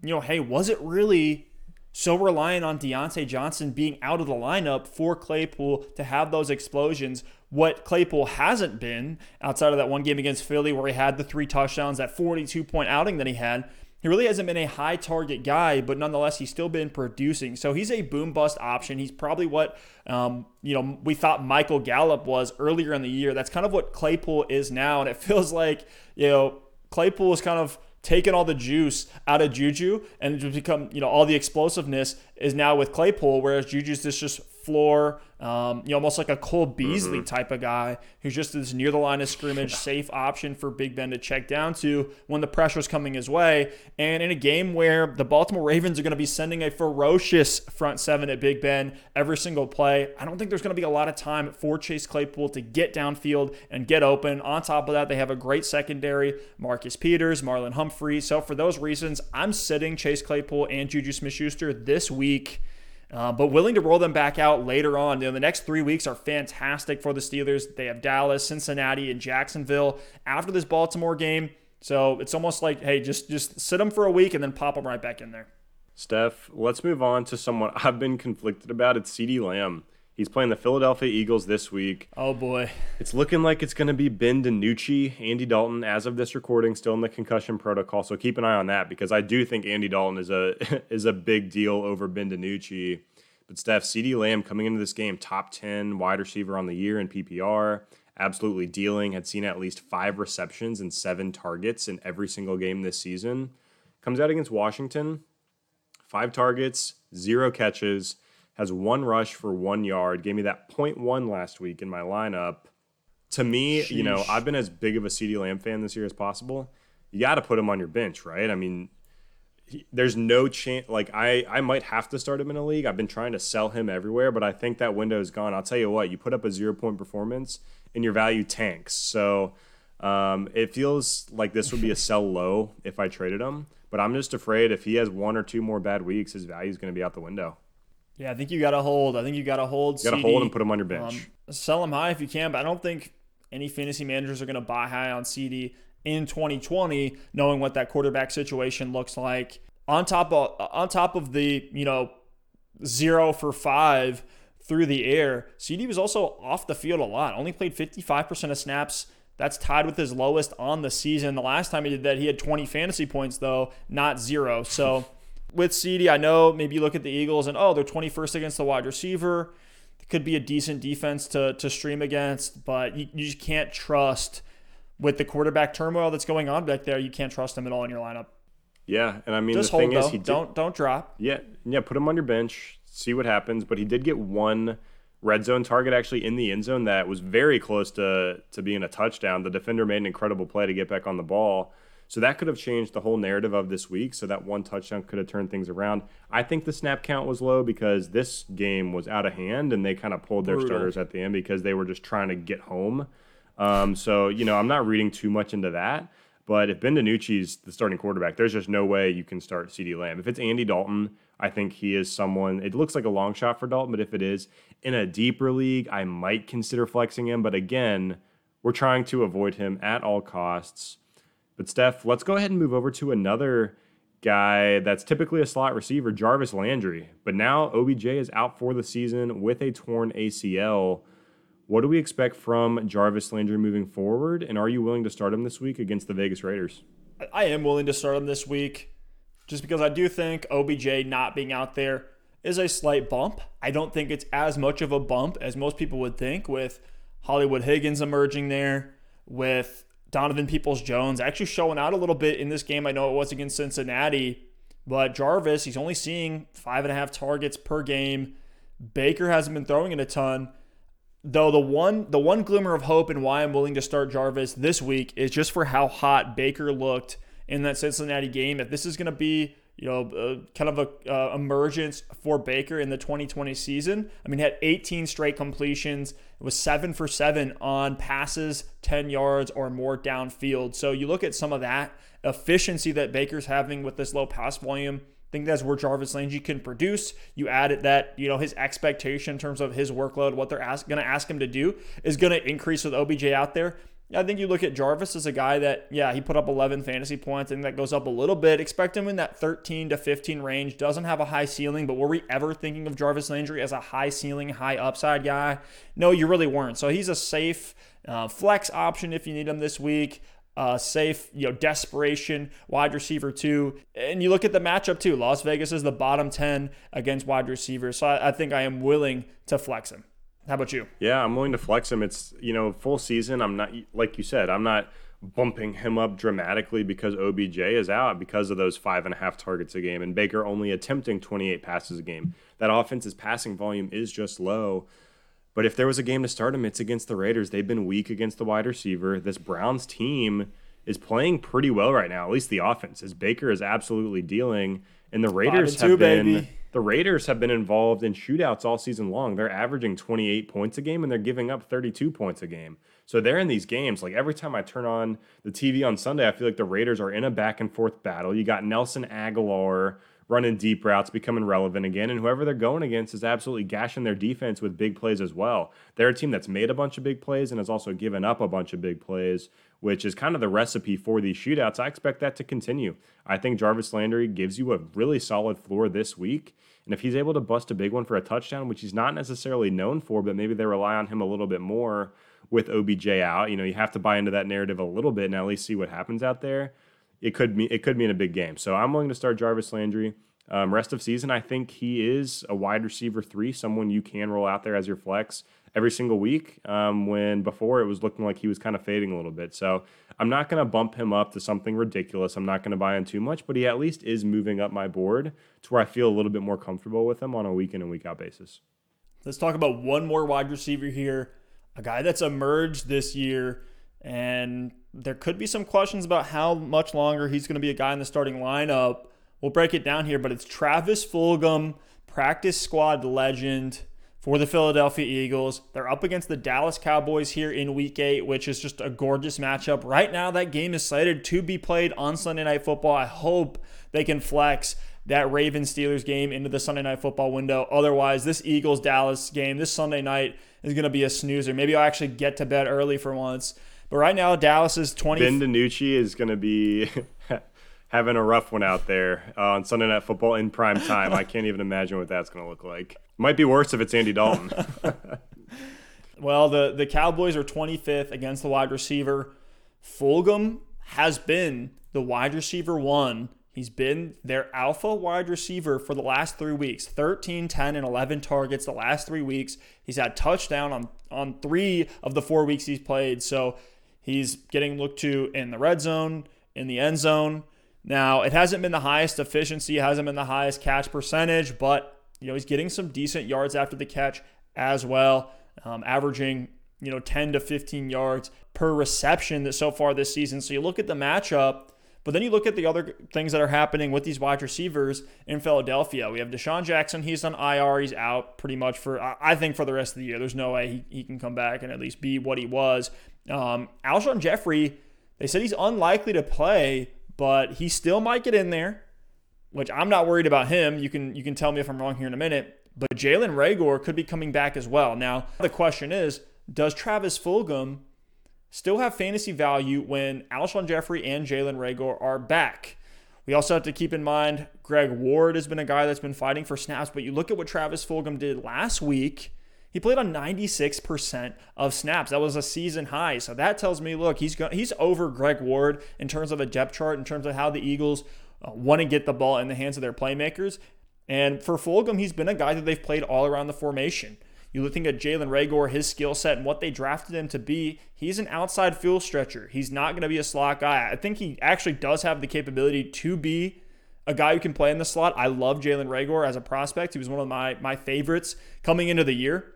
you know, hey, was it really so reliant on Diontae Johnson being out of the lineup for Claypool to have those explosions? What Claypool hasn't been outside of that one game against Philly where he had the three touchdowns, that 42 point outing that he had he really hasn't been a high target guy, but nonetheless, he's still been producing. So he's a boom bust option. He's probably what um, you know we thought Michael Gallup was earlier in the year. That's kind of what Claypool is now, and it <laughs> feels like you know Claypool is kind of taken all the juice out of Juju and just become you know all the explosiveness is now with Claypool, whereas Juju's this just floor, um, you know, almost like a Cole Beasley mm-hmm. type of guy who's just this near the line of scrimmage, safe option for Big Ben to check down to when the pressure's coming his way. And in a game where the Baltimore Ravens are going to be sending a ferocious front seven at Big Ben every single play, I don't think there's going to be a lot of time for Chase Claypool to get downfield and get open. On top of that, they have a great secondary, Marcus Peters, Marlon Humphrey. So for those reasons, I'm sitting Chase Claypool and Juju Smith-Schuster this week. Uh, but willing to roll them back out later on. You know, the next three weeks are fantastic for the Steelers. They have Dallas, Cincinnati, and Jacksonville after this Baltimore game. So it's almost like, hey, just just sit them for a week and then pop them right back in there. Steph, let's move on to someone <laughs> I've been conflicted about. It's CeeDee Lamb. He's playing the Philadelphia Eagles this week. Oh boy. It's looking like it's going to be Ben DiNucci, Andy Dalton as of this recording still in the concussion protocol. So keep an eye on that because I do think Andy Dalton is a <laughs> is a big deal over Ben DiNucci. But Steph, CeeDee Lamb coming into this game top 10 wide receiver on the year in PPR, absolutely dealing, had seen at least 5 receptions and 7 targets in every single game this season. Comes out against Washington, 5 targets, 0 catches has one rush for one yard. Gave me that 0.1 last week in my lineup. To me, Sheesh. you know, I've been as big of a CeeDee Lamb fan this year as possible. You got to put him on your bench, right? I mean, he, there's no chance. Like I, I might have to start him in a league. I've been trying to sell him everywhere, but I think that window is gone. I'll tell you what, you put up a zero point performance and your value tanks. So um, it feels like this would be a sell low if I traded him. But I'm just afraid if he has one or two more bad weeks, his value is going to be out the window. Yeah, I think you got to hold. I think you got to hold. You got to hold and put him on your bench. Um, sell him high if you can, but I don't think any fantasy managers are going to buy high on CeeDee in 2020, knowing what that quarterback situation looks like. On top of on top of the you know zero for five through the air, CeeDee was also off the field a lot. Only played 55% of snaps. That's tied with his lowest on the season. The last time he did that, he had 20 fantasy points though, not zero. So with CeeDee, I know maybe you look at the Eagles and oh, they're 21st against the wide receiver. It could be a decent defense to to stream against, but you, you just can't trust with the quarterback turmoil that's going on back there. You can't trust him at all in your lineup. Yeah, and I mean just the hold, thing though. is, he did, don't don't drop. Yeah, yeah, put him on your bench, see what happens. But he did get one red zone target actually in the end zone that was very close to to being a touchdown. The defender made an incredible play to get back on the ball. So that could have changed the whole narrative of this week. So that one touchdown could have turned things around. I think the snap count was low because this game was out of hand and they kind of pulled their Brutal. starters at the end because they were just trying to get home. Um, so, you know, I'm not reading too much into that. But if Ben DiNucci's the starting quarterback, there's just no way you can start CeeDee Lamb. If it's Andy Dalton, I think he is someone. It looks like a long shot for Dalton, but if it is in a deeper league, I might consider flexing him. But again, we're trying to avoid him at all costs. But Steph, let's go ahead and move over to another guy that's typically a slot receiver, Jarvis Landry. But now OBJ is out for the season with a torn ACL. What do we expect from Jarvis Landry moving forward? And are you willing to start him this week against the Vegas Raiders? I am willing to start him this week just because I do think OBJ not being out there is a slight bump. I don't think it's as much of a bump as most people would think with Hollywood Higgins emerging there, with Donovan Peoples Jones actually showing out a little bit in this game. I know it was against Cincinnati, but Jarvis, he's only seeing five and a half targets per game. Baker hasn't been throwing it a ton. Though the one the one glimmer of hope and why I'm willing to start Jarvis this week is just for how hot Baker looked in that Cincinnati game. If this is going to be you know, uh, kind of a uh, emergence for Baker in the 2020 season. I mean, he had 18 straight completions. It was seven for seven on passes 10 yards or more downfield. So you look at some of that efficiency that Baker's having with this low pass volume. I think that's where Jarvis Landry can produce. You add it that, you know, his expectation in terms of his workload, what they're going to ask him to do, is going to increase with OBJ out there. I think you look at Jarvis as a guy that, yeah, he put up 11 fantasy points. and that goes up a little bit. Expect him in that 13 to 15 range. Doesn't have a high ceiling, but were we ever thinking of Jarvis Landry as a high ceiling, high upside guy? No, you really weren't. So he's a safe uh, flex option if you need him this week uh, safe, you know, desperation wide receiver too. And you look at the matchup too. Las Vegas is the bottom 10 against wide receivers. So I, I think I am willing to flex him. How about you? Yeah, I'm willing to flex him. It's, you know, full season. I'm not, like you said, I'm not bumping him up dramatically because OBJ is out because of those five and a half targets a game and Baker only attempting 28 passes a game. That offense's passing volume is just low. But if there was a game to start him, it's against the Raiders. They've been weak against the wide receiver. This Browns team is playing pretty well right now, at least the offense. As Baker is absolutely dealing, and the Raiders two, have been baby. the Raiders have been involved in shootouts all season long. They're averaging 28 points a game and they're giving up 32 points a game. So they're in these games. Like every time I turn on the TV on Sunday, I feel like the Raiders are in a back and forth battle. You got Nelson Agholor running deep routes, becoming relevant again. And whoever they're going against is absolutely gashing their defense with big plays as well. They're a team that's made a bunch of big plays and has also given up a bunch of big plays, which is kind of the recipe for these shootouts. I expect that to continue. I think Jarvis Landry gives you a really solid floor this week. And if he's able to bust a big one for a touchdown, which he's not necessarily known for, but maybe they rely on him a little bit more with OBJ out, you know, you have to buy into that narrative a little bit and at least see what happens out there it could mean it could mean a big game. So I'm willing to start Jarvis Landry. Um, rest of season, I think he is a wide receiver three, someone you can roll out there as your flex every single week. Um, when before it was looking like he was kind of fading a little bit. So I'm not going to bump him up to something ridiculous. I'm not going to buy in too much, but he at least is moving up my board to where I feel a little bit more comfortable with him on a week in and week out basis. Let's talk about one more wide receiver here, a guy that's emerged this year and there could be some questions about how much longer he's going to be a guy in the starting lineup. We'll break it down here, but it's Travis Fulgham, practice squad legend for the Philadelphia Eagles. They're up against the Dallas Cowboys here in week eight, which is just a gorgeous matchup. Right now, that game is slated to be played on Sunday Night Football. I hope they can flex that Ravens Steelers game into the Sunday Night Football window. Otherwise, this Eagles Dallas game this Sunday night is going to be a snoozer. Maybe I'll actually get to bed early for once. But right now, Dallas is 20. 20- ben DiNucci is going to be <laughs> having a rough one out there uh, on Sunday Night Football in prime time. I can't even imagine what that's going to look like. Might be worse if it's Andy Dalton. <laughs> well, the, the Cowboys are 25th against the wide receiver. Fulgham has been the wide receiver one. He's been their alpha wide receiver for the last three weeks 13, 10, and 11 targets the last three weeks. He's had touchdown on, on three of the four weeks he's played. So he's getting looked to in the red zone, in the end zone. Now, it hasn't been the highest efficiency, hasn't been the highest catch percentage, but you know, he's getting some decent yards after the catch as well, um, averaging, you know, 10 to 15 yards per reception that so far this season. So you look at the matchup, but then you look at the other things that are happening with these wide receivers in Philadelphia. We have DeSean Jackson. He's on IR. He's out pretty much for, I think, for the rest of the year. There's no way he, he can come back and at least be what he was. Um, Alshon Jeffery, they said he's unlikely to play but he still might get in there, which I'm not worried about him. You can you can tell me if I'm wrong here in a minute. But Jalen Reagor could be coming back as well. Now the question is, does Travis Fulgham still have fantasy value when Alshon Jeffery and Jalen Reagor are back? We also have to keep in mind Greg Ward has been a guy that's been fighting for snaps, but you look at what Travis Fulgham did last week. He played on 96% of snaps. That was a season high. So that tells me, look, he's go- he's over Greg Ward in terms of a depth chart, in terms of how the Eagles uh, want to get the ball in the hands of their playmakers. And for Fulgham, he's been a guy that they've played all around the formation. You think of Jalen Reagor, his skill set, and what they drafted him to be. He's an outside fuel stretcher. He's not going to be a slot guy. I think he actually does have the capability to be a guy who can play in the slot. I love Jalen Reagor as a prospect. He was one of my my favorites coming into the year.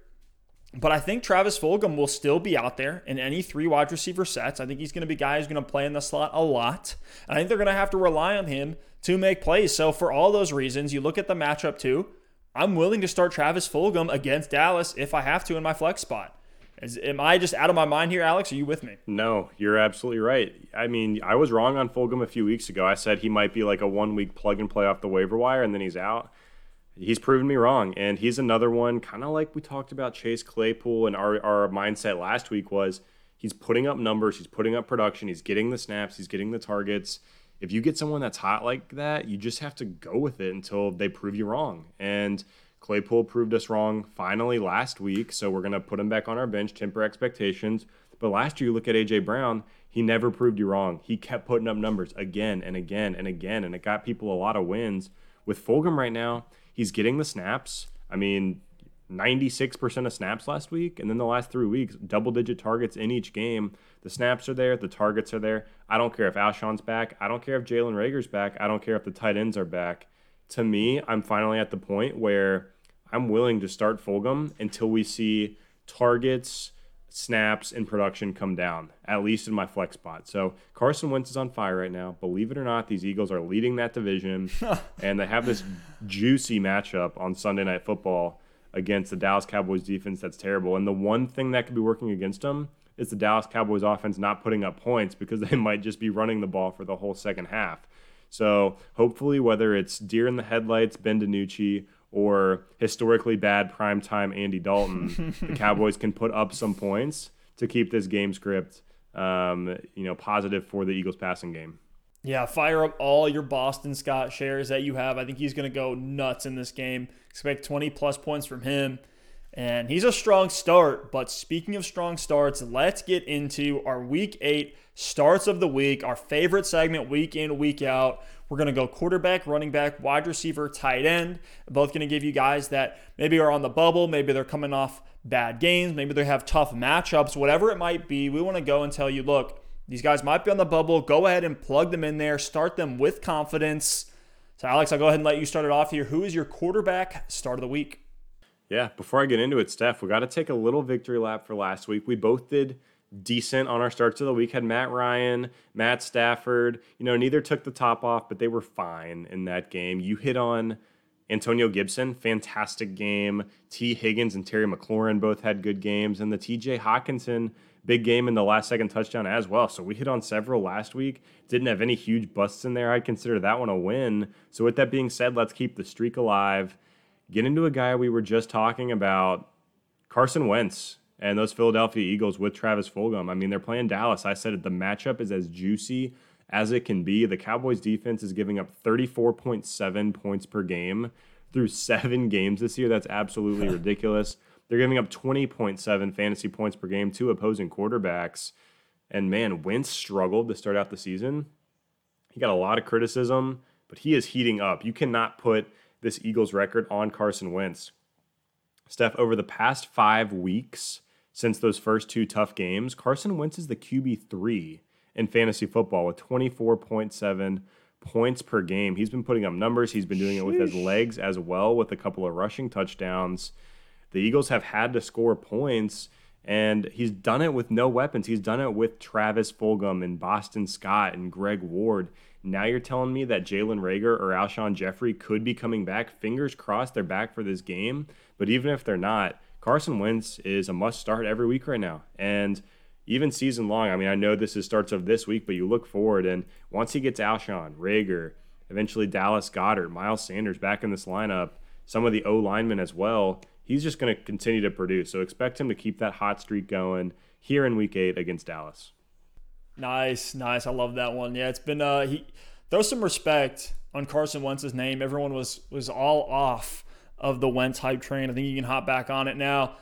But I think Travis Fulgham will still be out there in any three wide receiver sets. I think he's going to be a guy who's going to play in the slot a lot. And I think they're going to have to rely on him to make plays. So for all those reasons, you look at the matchup too. I'm willing to start Travis Fulgham against Dallas if I have to in my flex spot. Is, am I just out of my mind here, Alex? Are you with me? No, you're absolutely right. I mean, I was wrong on Fulgham a few weeks ago. I said he might be like a one week plug and play off the waiver wire and then he's out he's proven me wrong. And he's another one, kind of like we talked about Chase Claypool, and our, our mindset last week was he's putting up numbers, he's putting up production, he's getting the snaps, he's getting the targets. If you get someone that's hot like that, you just have to go with it until they prove you wrong. And Claypool proved us wrong finally last week, so we're going to put him back on our bench, temper expectations. But last year, you look at A.J. Brown, he never proved you wrong. He kept putting up numbers again and again and again, and it got people a lot of wins. With Fulgham right now, He's getting the snaps. I mean, 96% of snaps last week. And then the last three weeks, double digit targets in each game. The snaps are there, the targets are there. I don't care if Alshon's back. I don't care if Jalen Reagor's back. I don't care if the tight ends are back. To me, I'm finally at the point where I'm willing to start Fulgham until we see targets snaps in production come down, at least in my flex spot. So Carson Wentz is on fire right now. Believe it or not, these Eagles are leading that division, <laughs> and they have this juicy matchup on Sunday Night Football against the Dallas Cowboys defense that's terrible. And the one thing that could be working against them is the Dallas Cowboys offense not putting up points because <laughs> they might just be running the ball for the whole second half. So hopefully, whether it's deer in the headlights, Ben DiNucci, or historically bad primetime Andy Dalton, the <laughs> Cowboys can put up some points to keep this game script, um, you know, positive for the Eagles passing game. Yeah, fire up all your Boston Scott shares that you have. I think he's going to go nuts in this game. Expect 20 plus points from him. And he's a strong start. But speaking of strong starts, let's get into our week eight starts of the week, our favorite segment week in, week out. We're going to go quarterback, running back, wide receiver, tight end. Both going to give you guys that maybe are on the bubble, maybe they're coming off bad games, maybe they have tough matchups, whatever it might be. We want to go and tell you, look, these guys might be on the bubble. Go ahead and plug them in there, start them with confidence. So, Alex, I'll go ahead and let you start it off here. Who is your quarterback start of the week? Yeah, before I get into it, Steph, we got to take a little victory lap for last week. We both did decent on our starts of the week. Had Matt Ryan, Matt Stafford. You know, neither took the top off, but they were fine in that game. You hit on Antonio Gibson, fantastic game. Tee Higgins and Terry McLaurin both had good games, and the TJ Hockenson big game in the last second touchdown as well. So we hit on several last week. Didn't have any huge busts in there. I'd consider that one a win. So with that being said, let's keep the streak alive. Get into a guy we were just talking about, Carson Wentz and those Philadelphia Eagles with Travis Fulgham. I mean, they're playing Dallas. I said it, the matchup is as juicy as it can be. The Cowboys defense is giving up 34.7 points per game through seven <laughs> games this year. That's absolutely <laughs> ridiculous. They're giving up 20.7 fantasy points per game to opposing quarterbacks. And man, Wentz struggled to start out the season. He got a lot of criticism, but he is heating up. You cannot put this Eagles record on Carson Wentz. Steph, over the past five weeks, since those first two tough games, Carson Wentz is the QB3 in fantasy football with 24.7 points per game. He's been putting up numbers. He's been doing it with his legs as well, with a couple of rushing touchdowns. The Eagles have had to score points, and he's done it with no weapons. He's done it with Travis Fulgham and Boston Scott and Greg Ward. Now you're telling me that Jalen Reagor or Alshon Jeffery could be coming back. Fingers crossed they're back for this game. But even if they're not, Carson Wentz is a must start every week right now. And even season long, I mean, I know this is starts of this week, but you look forward and once he gets Alshon, Reagor, eventually Dallas Goedert, Miles Sanders back in this lineup, some of the O linemen as well, he's just going to continue to produce. So expect him to keep that hot streak going here in week eight against Dallas. Nice, nice. I love that one. Yeah, it's been uh he throw some respect on Carson Wentz's name. Everyone was was all off of the Wentz hype train. I think you can hop back on it now.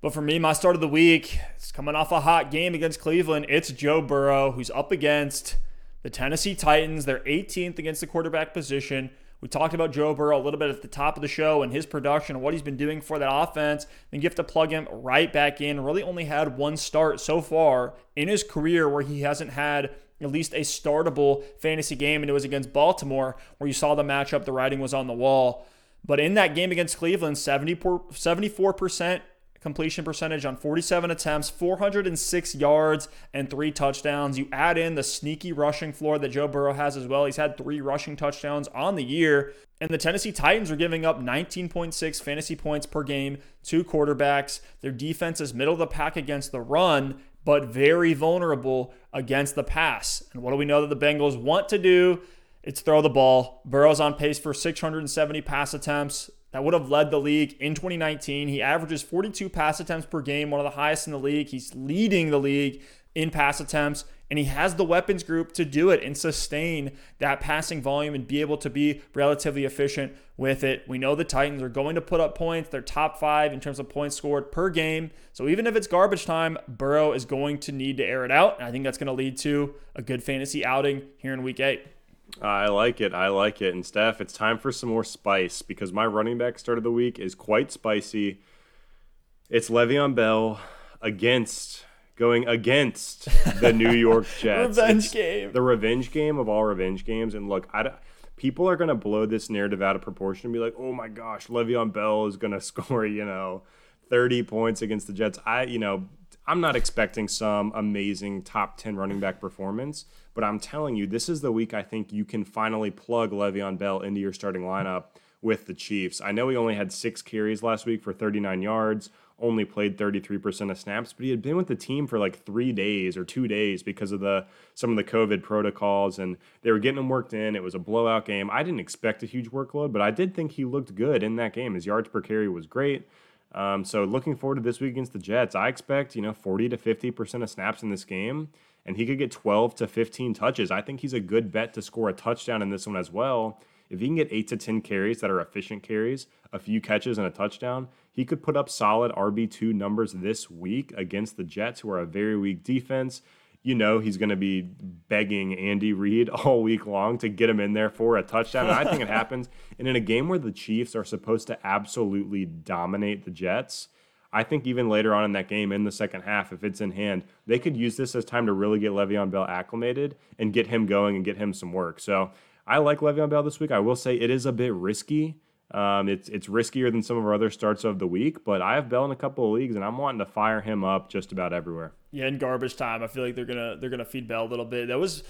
But for me, my start of the week, it's coming off a hot game against Cleveland. It's Joe Burrow, who's up against the Tennessee Titans. They're 18th against the quarterback position. We talked about Joe Burrow a little bit at the top of the show and his production and what he's been doing for that offense. Then you have to plug him right back in. Really only had one start so far in his career where he hasn't had at least a startable fantasy game, and it was against Baltimore where you saw the matchup, the writing was on the wall. But in that game against Cleveland, 74% completion percentage on 47 attempts, 406 yards, and three touchdowns. You add in the sneaky rushing floor that Joe Burrow has as well. He's had three rushing touchdowns on the year. And the Tennessee Titans are giving up 19.6 fantasy points per game to quarterbacks. Their defense is middle of the pack against the run, but very vulnerable against the pass. And what do we know that the Bengals want to do? It's throw the ball. Burrow's on pace for 670 pass attempts, that would have led the league in 2019. He averages 42 pass attempts per game, one of the highest in the league. He's leading the league in pass attempts, and he has the weapons group to do it and sustain that passing volume and be able to be relatively efficient with it. We know the Titans are going to put up points. They're top five in terms of points scored per game. So even if it's garbage time, Burrow is going to need to air it out. And I think that's going to lead to a good fantasy outing here in week eight. I like it. I like it. And Steph, it's time for some more spice because my running back start of the week is quite spicy. It's Le'Veon Bell against going against the New York <laughs> Jets. revenge it's game. The revenge game of all revenge games. And look, I people are going to blow this narrative out of proportion and be like, "Oh my gosh, Le'Veon Bell is going <laughs> to score, you know, 30 points against the Jets." I, you know, I'm not expecting some amazing top 10 running back performance, but I'm telling you, this is the week I think you can finally plug Le'Veon Bell into your starting lineup with the Chiefs. I know he only had six carries last week for 39 yards, only played 33% of snaps, but he had been with the team for like three days or two days because of the some of the COVID protocols, and they were getting him worked in. It was a blowout game. I didn't expect a huge workload, but I did think he looked good in that game. His yards per carry was great. Um, so looking forward to this week against the Jets. I expect you know 40 to 50 percent of snaps in this game, and he could get 12 to 15 touches. I think he's a good bet to score a touchdown in this one as well. If he can get eight to 10 carries that are efficient carries, a few catches and a touchdown, he could put up solid RB2 numbers this week against the Jets, who are a very weak defense you know he's going to be begging Andy Reid <laughs> all week long to get him in there for a touchdown. And I think it <laughs> happens. And in a game where the Chiefs are supposed to absolutely dominate the Jets, I think even later on in that game, in the second half, if it's in hand, they could use this as time to really get Le'Veon Bell acclimated and get him going and get him some work. So I like Le'Veon Bell this week. I will say it is a bit risky. Um, it's it's riskier than some of our other starts of the week, but I have Bell in a couple of leagues, and I'm wanting to fire him up just about everywhere. Yeah, in garbage time, I feel like they're gonna they're gonna feed Bell a little bit. That was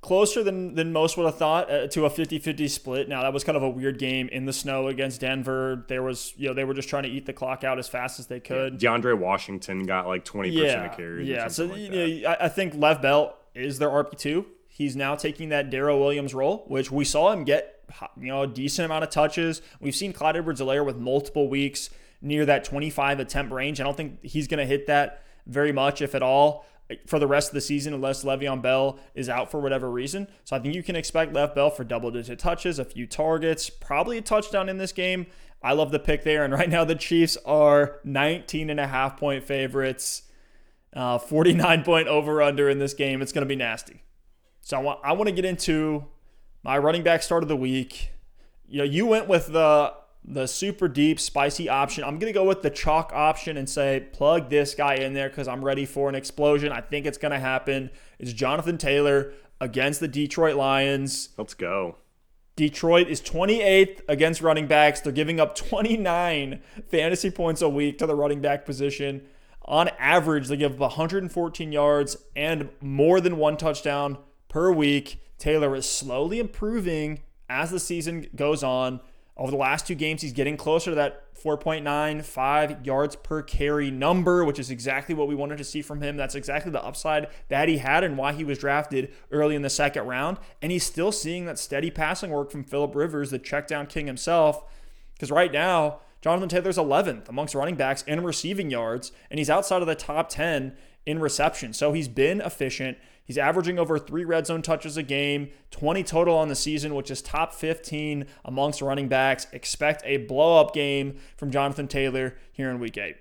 closer than than most would have thought uh, to a 50-50 split. Now that was kind of a weird game in the snow against Denver. There was you know they were just trying to eat the clock out as fast as they could. Yeah, DeAndre Washington got like twenty yeah, percent of carries. Yeah, so like you know, I think Lev Bell is their RB2. He's now taking that Darrel Williams role, which we saw him get you know, a decent amount of touches. We've seen Clyde Edwards-Helaire with multiple weeks near that 25 attempt range. I don't think he's going to hit that very much, if at all, for the rest of the season, unless Le'Veon Bell is out for whatever reason. So I think you can expect Lev Bell for double digit touches, a few targets, probably a touchdown in this game. I love the pick there. And right now, the Chiefs are 19 and a half point favorites, uh, 49 point over under in this game. It's going to be nasty. So I want, I want to get into my running back start of the week. You know, you went with the the super deep spicy option. I'm gonna go with the chalk option and say plug this guy in there because I'm ready for an explosion. I think it's gonna happen. It's Jonathan Taylor against the Detroit Lions. Let's go. Detroit is 28th against running backs. They're giving up 29 fantasy points a week to the running back position. On average, they give up 114 yards and more than one touchdown per week. Taylor is slowly improving as the season goes on. Over the last two games, he's getting closer to that 4.95 yards per carry number, which is exactly what we wanted to see from him. That's exactly the upside that he had and why he was drafted early in the second round. And he's still seeing that steady passing work from Philip Rivers, the checkdown king himself. Because right now, Jonathan Taylor's 11th amongst running backs in receiving yards, and he's outside of the top 10 in reception. So he's been efficient. He's averaging over three red zone touches a game, 20 total on the season, which is top 15 amongst running backs. Expect a blow up game from Jonathan Taylor here in week eight.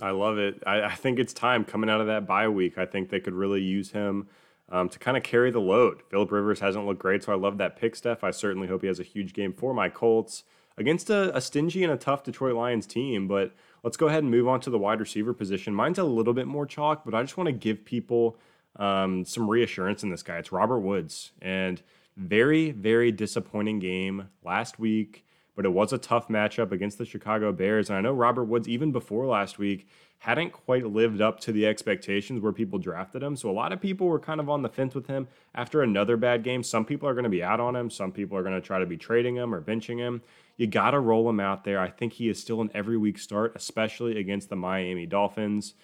I love it. I, I think it's time coming out of that bye week. I think they could really use him um, to kind of carry the load. Philip Rivers hasn't looked great, so I love that pick, Steph. I certainly hope he has a huge game for my Colts against a, a stingy and a tough Detroit Lions team. But let's go ahead and move on to the wide receiver position. Mine's a little bit more chalk, but I just want to give people um, some reassurance in this guy. It's Robert Woods, and very, very disappointing game last week but it was a tough matchup against the Chicago Bears. And I know Robert Woods, even before last week, hadn't quite lived up to the expectations where people drafted him. So a lot of people were kind of on the fence with him after another bad game. Some people are going to be out on him, some people are going to try to be trading him or benching him. You got to roll him out there. I think he is still an every week start, especially against the Miami Dolphins.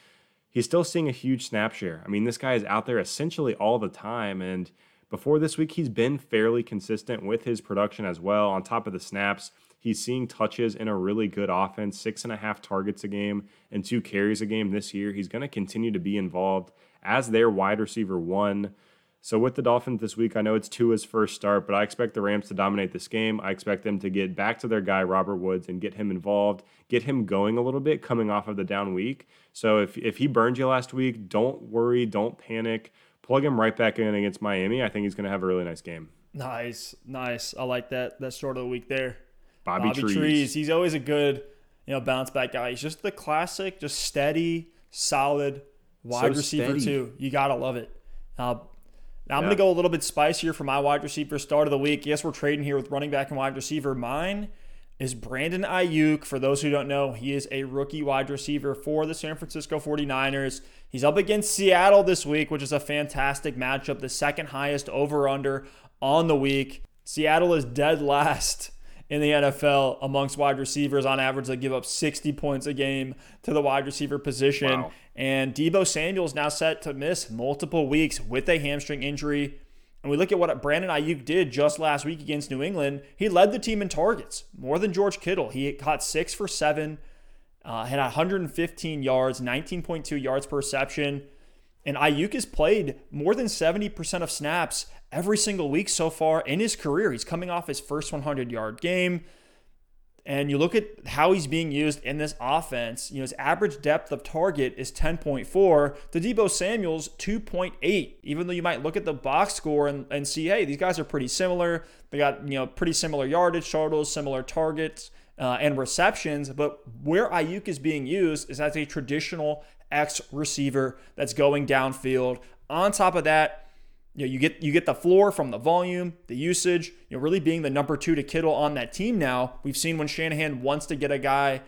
He's still seeing a huge snap share. I mean, this guy is out there essentially all the time. And before this week, he's been fairly consistent with his production as well. On top of the snaps, He's seeing touches in a really good offense, six and a half targets a game and two carries a game this year. He's going to continue to be involved as their wide receiver one. So with the Dolphins this week, I know it's Tua's first start, but I expect the Rams to dominate this game. I expect them to get back to their guy Robert Woods and get him involved, get him going a little bit coming off of the down week. So if if he burned you last week, don't worry, don't panic. Plug him right back in against Miami. I think he's going to have a really nice game. Nice, nice. I like that that start of the week there. Bobby, Bobby Trees. Trees. He's always a good, you know, bounce back guy. He's just the classic, just steady, solid wide so receiver steady. too. You gotta love it. Uh, now I'm yeah. gonna go a little bit spicier for my wide receiver start of the week. Yes, we're trading here with running back and wide receiver. Mine is Brandon Aiyuk. For those who don't know, he is a rookie wide receiver for the San Francisco 49ers. He's up against Seattle this week, which is a fantastic matchup, the second highest over under on the week. Seattle is dead last in the NFL amongst wide receivers. On average, they give up 60 points a game to the wide receiver position. Wow. And Deebo Samuel is now set to miss multiple weeks with a hamstring injury. And we look at what Brandon Aiyuk did just last week against New England. He led the team in targets more than George Kittle. He caught six for seven, uh, had 115 yards, 19.2 yards per reception. And Aiyuk has played more than 70% of snaps every single week so far in his career. He's coming off his first 100 yard game. And you look at how he's being used in this offense, you know, his average depth of target is 10.4 to Deebo Samuel's 2.8. Even though you might look at the box score and, and see, hey, these guys are pretty similar. They got, you know, pretty similar yardage totals, similar targets uh, and receptions. But where Aiyuk is being used is as a traditional X receiver that's going downfield. On top of that, you know, you get you get the floor from the volume, the usage, you know, really being the number two to Kittle on that team now. We've seen when Shanahan wants to get a guy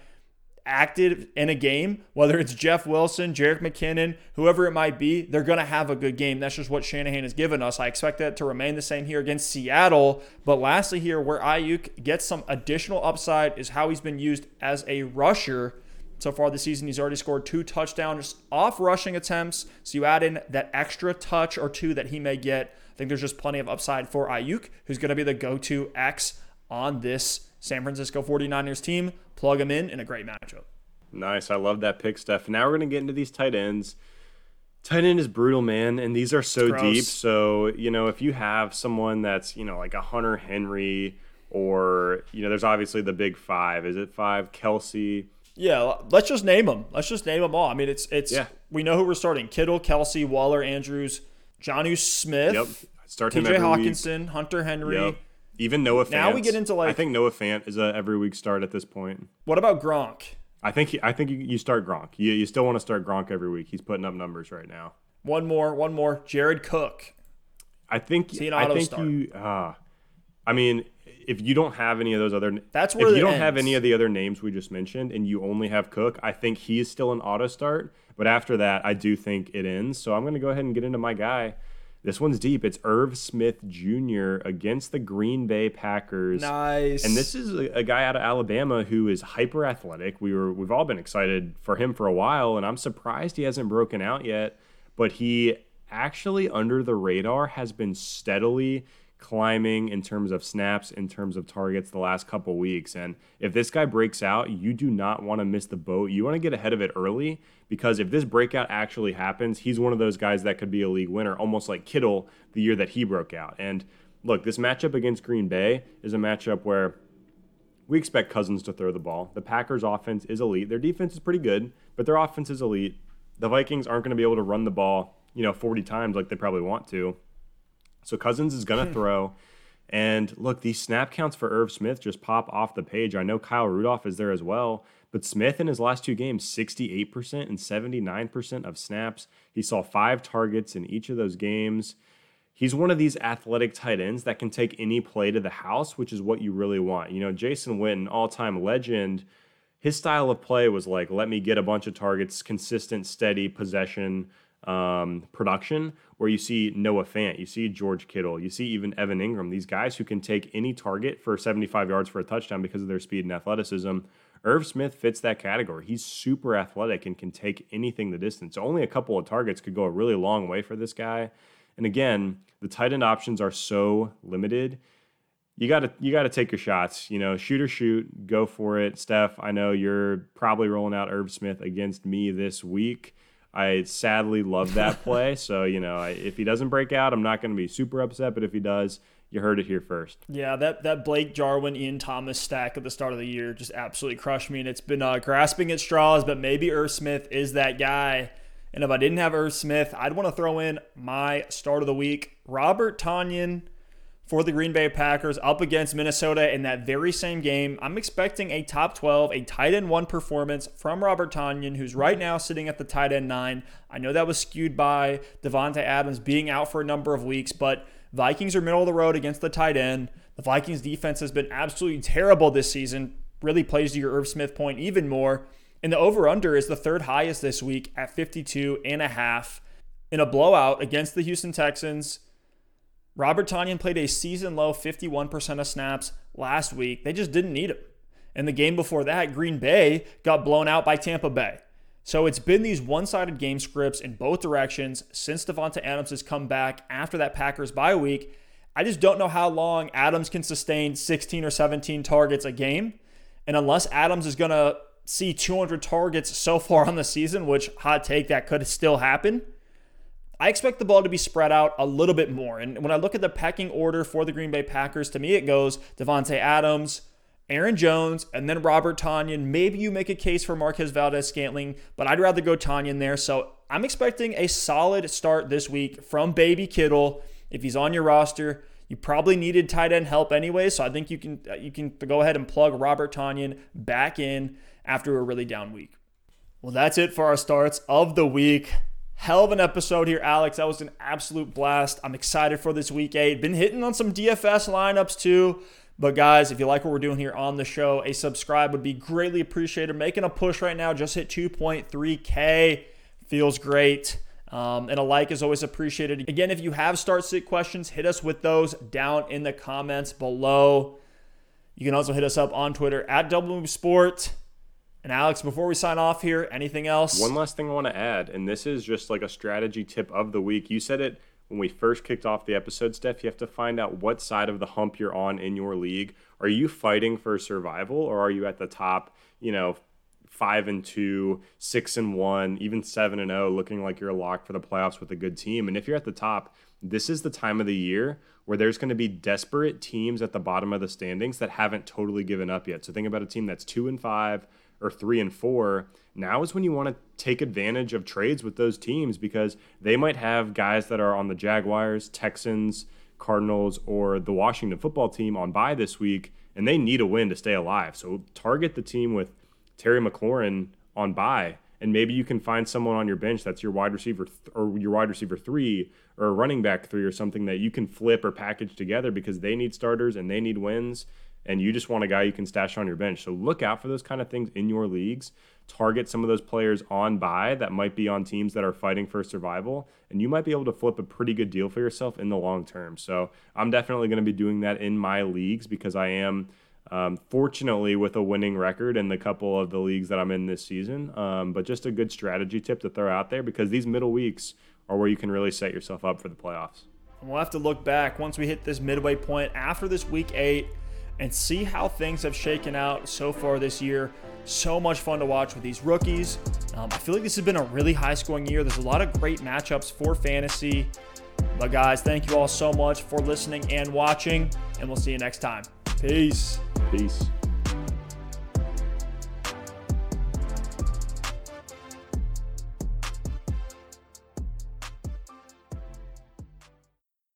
active in a game, whether it's Jeff Wilson, Jerick McKinnon, whoever it might be, they're going to have a good game. That's just what Shanahan has given us. I expect that to remain the same here against Seattle. But lastly, here, where Aiyuk gets some additional upside is how he's been used as a rusher so far this season, he's already scored two touchdowns off rushing attempts. So you add in that extra touch or two that he may get. I think there's just plenty of upside for Aiyuk, who's going to be the go to X on this San Francisco 49ers team. Plug him in in a great matchup. Nice. I love that pick, Steph. Now we're going to get into these tight ends. Tight end is brutal, man, and these are so deep. So, you know, if you have someone that's, you know, like a Hunter Henry or, you know, there's obviously the big five. Is it five? Kelce, yeah, let's just name them. Let's just name them all. I mean, it's it's yeah. we know who we're starting: Kittle, Kelce, Waller, Andrews, Jonnu Smith, yep. Start T.J. Hockenson, week. Hunter Henry. Yep. Even Noah Fant. Now we get into like I think Noah Fant is a every week start at this point. What about Gronk? I think he, I think you, you start Gronk. You, you still want to start Gronk every week. He's putting up numbers right now. One more, one more. Jared Cook. I think I think start? you. Uh, I mean, if you don't have any of those other that's where if you don't ends. have any of the other names we just mentioned and you only have Cook, I think he is still an auto start. But after that, I do think it ends. So I'm going to go ahead and get into my guy. This one's deep. It's Irv Smith Jr. against the Green Bay Packers. Nice. And this is a, a, guy out of Alabama who is hyper athletic. We were we've all been excited for him for a while, and I'm surprised he hasn't broken out yet. But he actually under the radar has been steadily climbing in terms of snaps, in terms of targets the last couple weeks. And if this guy breaks out, you do not want to miss the boat. You want to get ahead of it early because if this breakout actually happens, he's one of those guys that could be a league winner, almost like Kittle the year that he broke out. And look, this matchup against Green Bay is a matchup where we expect Cousins to throw the ball. The Packers' offense is elite. Their defense is pretty good, but their offense is elite. The Vikings aren't going to be able to run the ball, you know, 40 times like they probably want to. So Cousins is going to hmm. throw. And look, these snap counts for Irv Smith just pop off the page. I know Kyle Rudolph is there as well, but Smith in his last two games, 68% and 79% of snaps. He saw five targets in each of those games. He's one of these athletic tight ends that can take any play to the house, which is what you really want. You know, Jason Witten, all time legend, his style of play was like, let me get a bunch of targets, consistent, steady possession um, production where you see Noah Fant, you see George Kittle, you see even Evan Engram, these guys who can take any target for 75 yards for a touchdown because of their speed and athleticism. Irv Smith fits that category. He's super athletic and can take anything the distance. Only a couple of targets could go a really long way for this guy. And again, the tight end options are so limited. You got to you got to take your shots. You know, shoot or shoot, go for it. Steph, I know you're probably rolling out Irv Smith against me this week. I sadly love that <laughs> play. So, you know, if he doesn't break out, I'm not going to be super upset. But if he does, you heard it here first. Yeah, that, that Blake Jarwin, Ian Thomas stack at the start of the year just absolutely crushed me. And it's been uh, grasping at straws, but maybe Irv Smith is that guy. And if I didn't have Irv Smith, I'd want to throw in my start of the week, Robert Tonyan for the Green Bay Packers up against Minnesota in that very same game. I'm expecting a top 12, a tight end one performance from Robert Tonyan, who's right now sitting at the tight end nine. I know that was skewed by Davante Adams being out for a number of weeks, but Vikings are middle of the road against the tight end. The Vikings defense has been absolutely terrible this season. Really plays to your Irv Smith point even more. And the over under is the third highest this week at 52 and a half in a blowout against the Houston Texans. Robert Tonyan played a season low 51% of snaps last week. They just didn't need him. And the game before that, Green Bay got blown out by Tampa Bay. So it's been these one sided game scripts in both directions since Davante Adams has come back after that Packers bye week. I just don't know how long Adams can sustain 16 or 17 targets a game. And unless Adams is going to see 200 targets so far on the season, which hot take that could still happen, I expect the ball to be spread out a little bit more. And when I look at the pecking order for the Green Bay Packers, to me it goes Davante Adams, Aaron Jones, and then Robert Tonyan. Maybe you make a case for Marquez Valdes Scantling, but I'd rather go Tonyan there. So I'm expecting a solid start this week from Baby Kittle. If he's on your roster, you probably needed tight end help anyway, so I think you can uh, you can go ahead and plug Robert Tonyan back in after a really down week. Well, that's it for our starts of the week. Hell of an episode here, Alex. That was an absolute blast. I'm excited for this week eight. Been hitting on some DFS lineups too. But guys, if you like what we're doing here on the show, a subscribe would be greatly appreciated. Making a push right now, just hit 2.3K. Feels great. Um, and a like is always appreciated. Again, if you have start sit questions, hit us with those down in the comments below. You can also hit us up on Twitter at Double Sport. And Alex, before we sign off here, anything else? One last thing I want to add, and this is just like a strategy tip of the week. You said it when we first kicked off the episode, Steph. You have to find out what side of the hump you're on in your league. Are you fighting for survival, or are you at the top? You know, five and two, six and one, even seven and zero, looking like you're locked for the playoffs with a good team. And if you're at the top, this is the time of the year where there's going to be desperate teams at the bottom of the standings that haven't totally given up yet. So think about a team that's two and five or three and four, now is when you want to take advantage of trades with those teams because they might have guys that are on the Jaguars, Texans, Cardinals, or the Washington football team on bye this week, and they need a win to stay alive. So target the team with Terry McLaurin on bye, and maybe you can find someone on your bench that's your wide receiver th- or your wide receiver three or a running back three or something that you can flip or package together because they need starters and they need wins and you just want a guy you can stash on your bench. So look out for those kind of things in your leagues. Target some of those players on bye that might be on teams that are fighting for survival, and you might be able to flip a pretty good deal for yourself in the long term. So I'm definitely going to be doing that in my leagues because I am. Um, fortunately, with a winning record in the couple of the leagues that I'm in this season, um, but just a good strategy tip to throw out there because these middle weeks are where you can really set yourself up for the playoffs. We'll have to look back once we hit this midway point after this week eight and see how things have shaken out so far this year. So much fun to watch with these rookies. Um, I feel like this has been a really high scoring year. There's a lot of great matchups for fantasy. But, guys, thank you all so much for listening and watching, and we'll see you next time. Peace. Peace.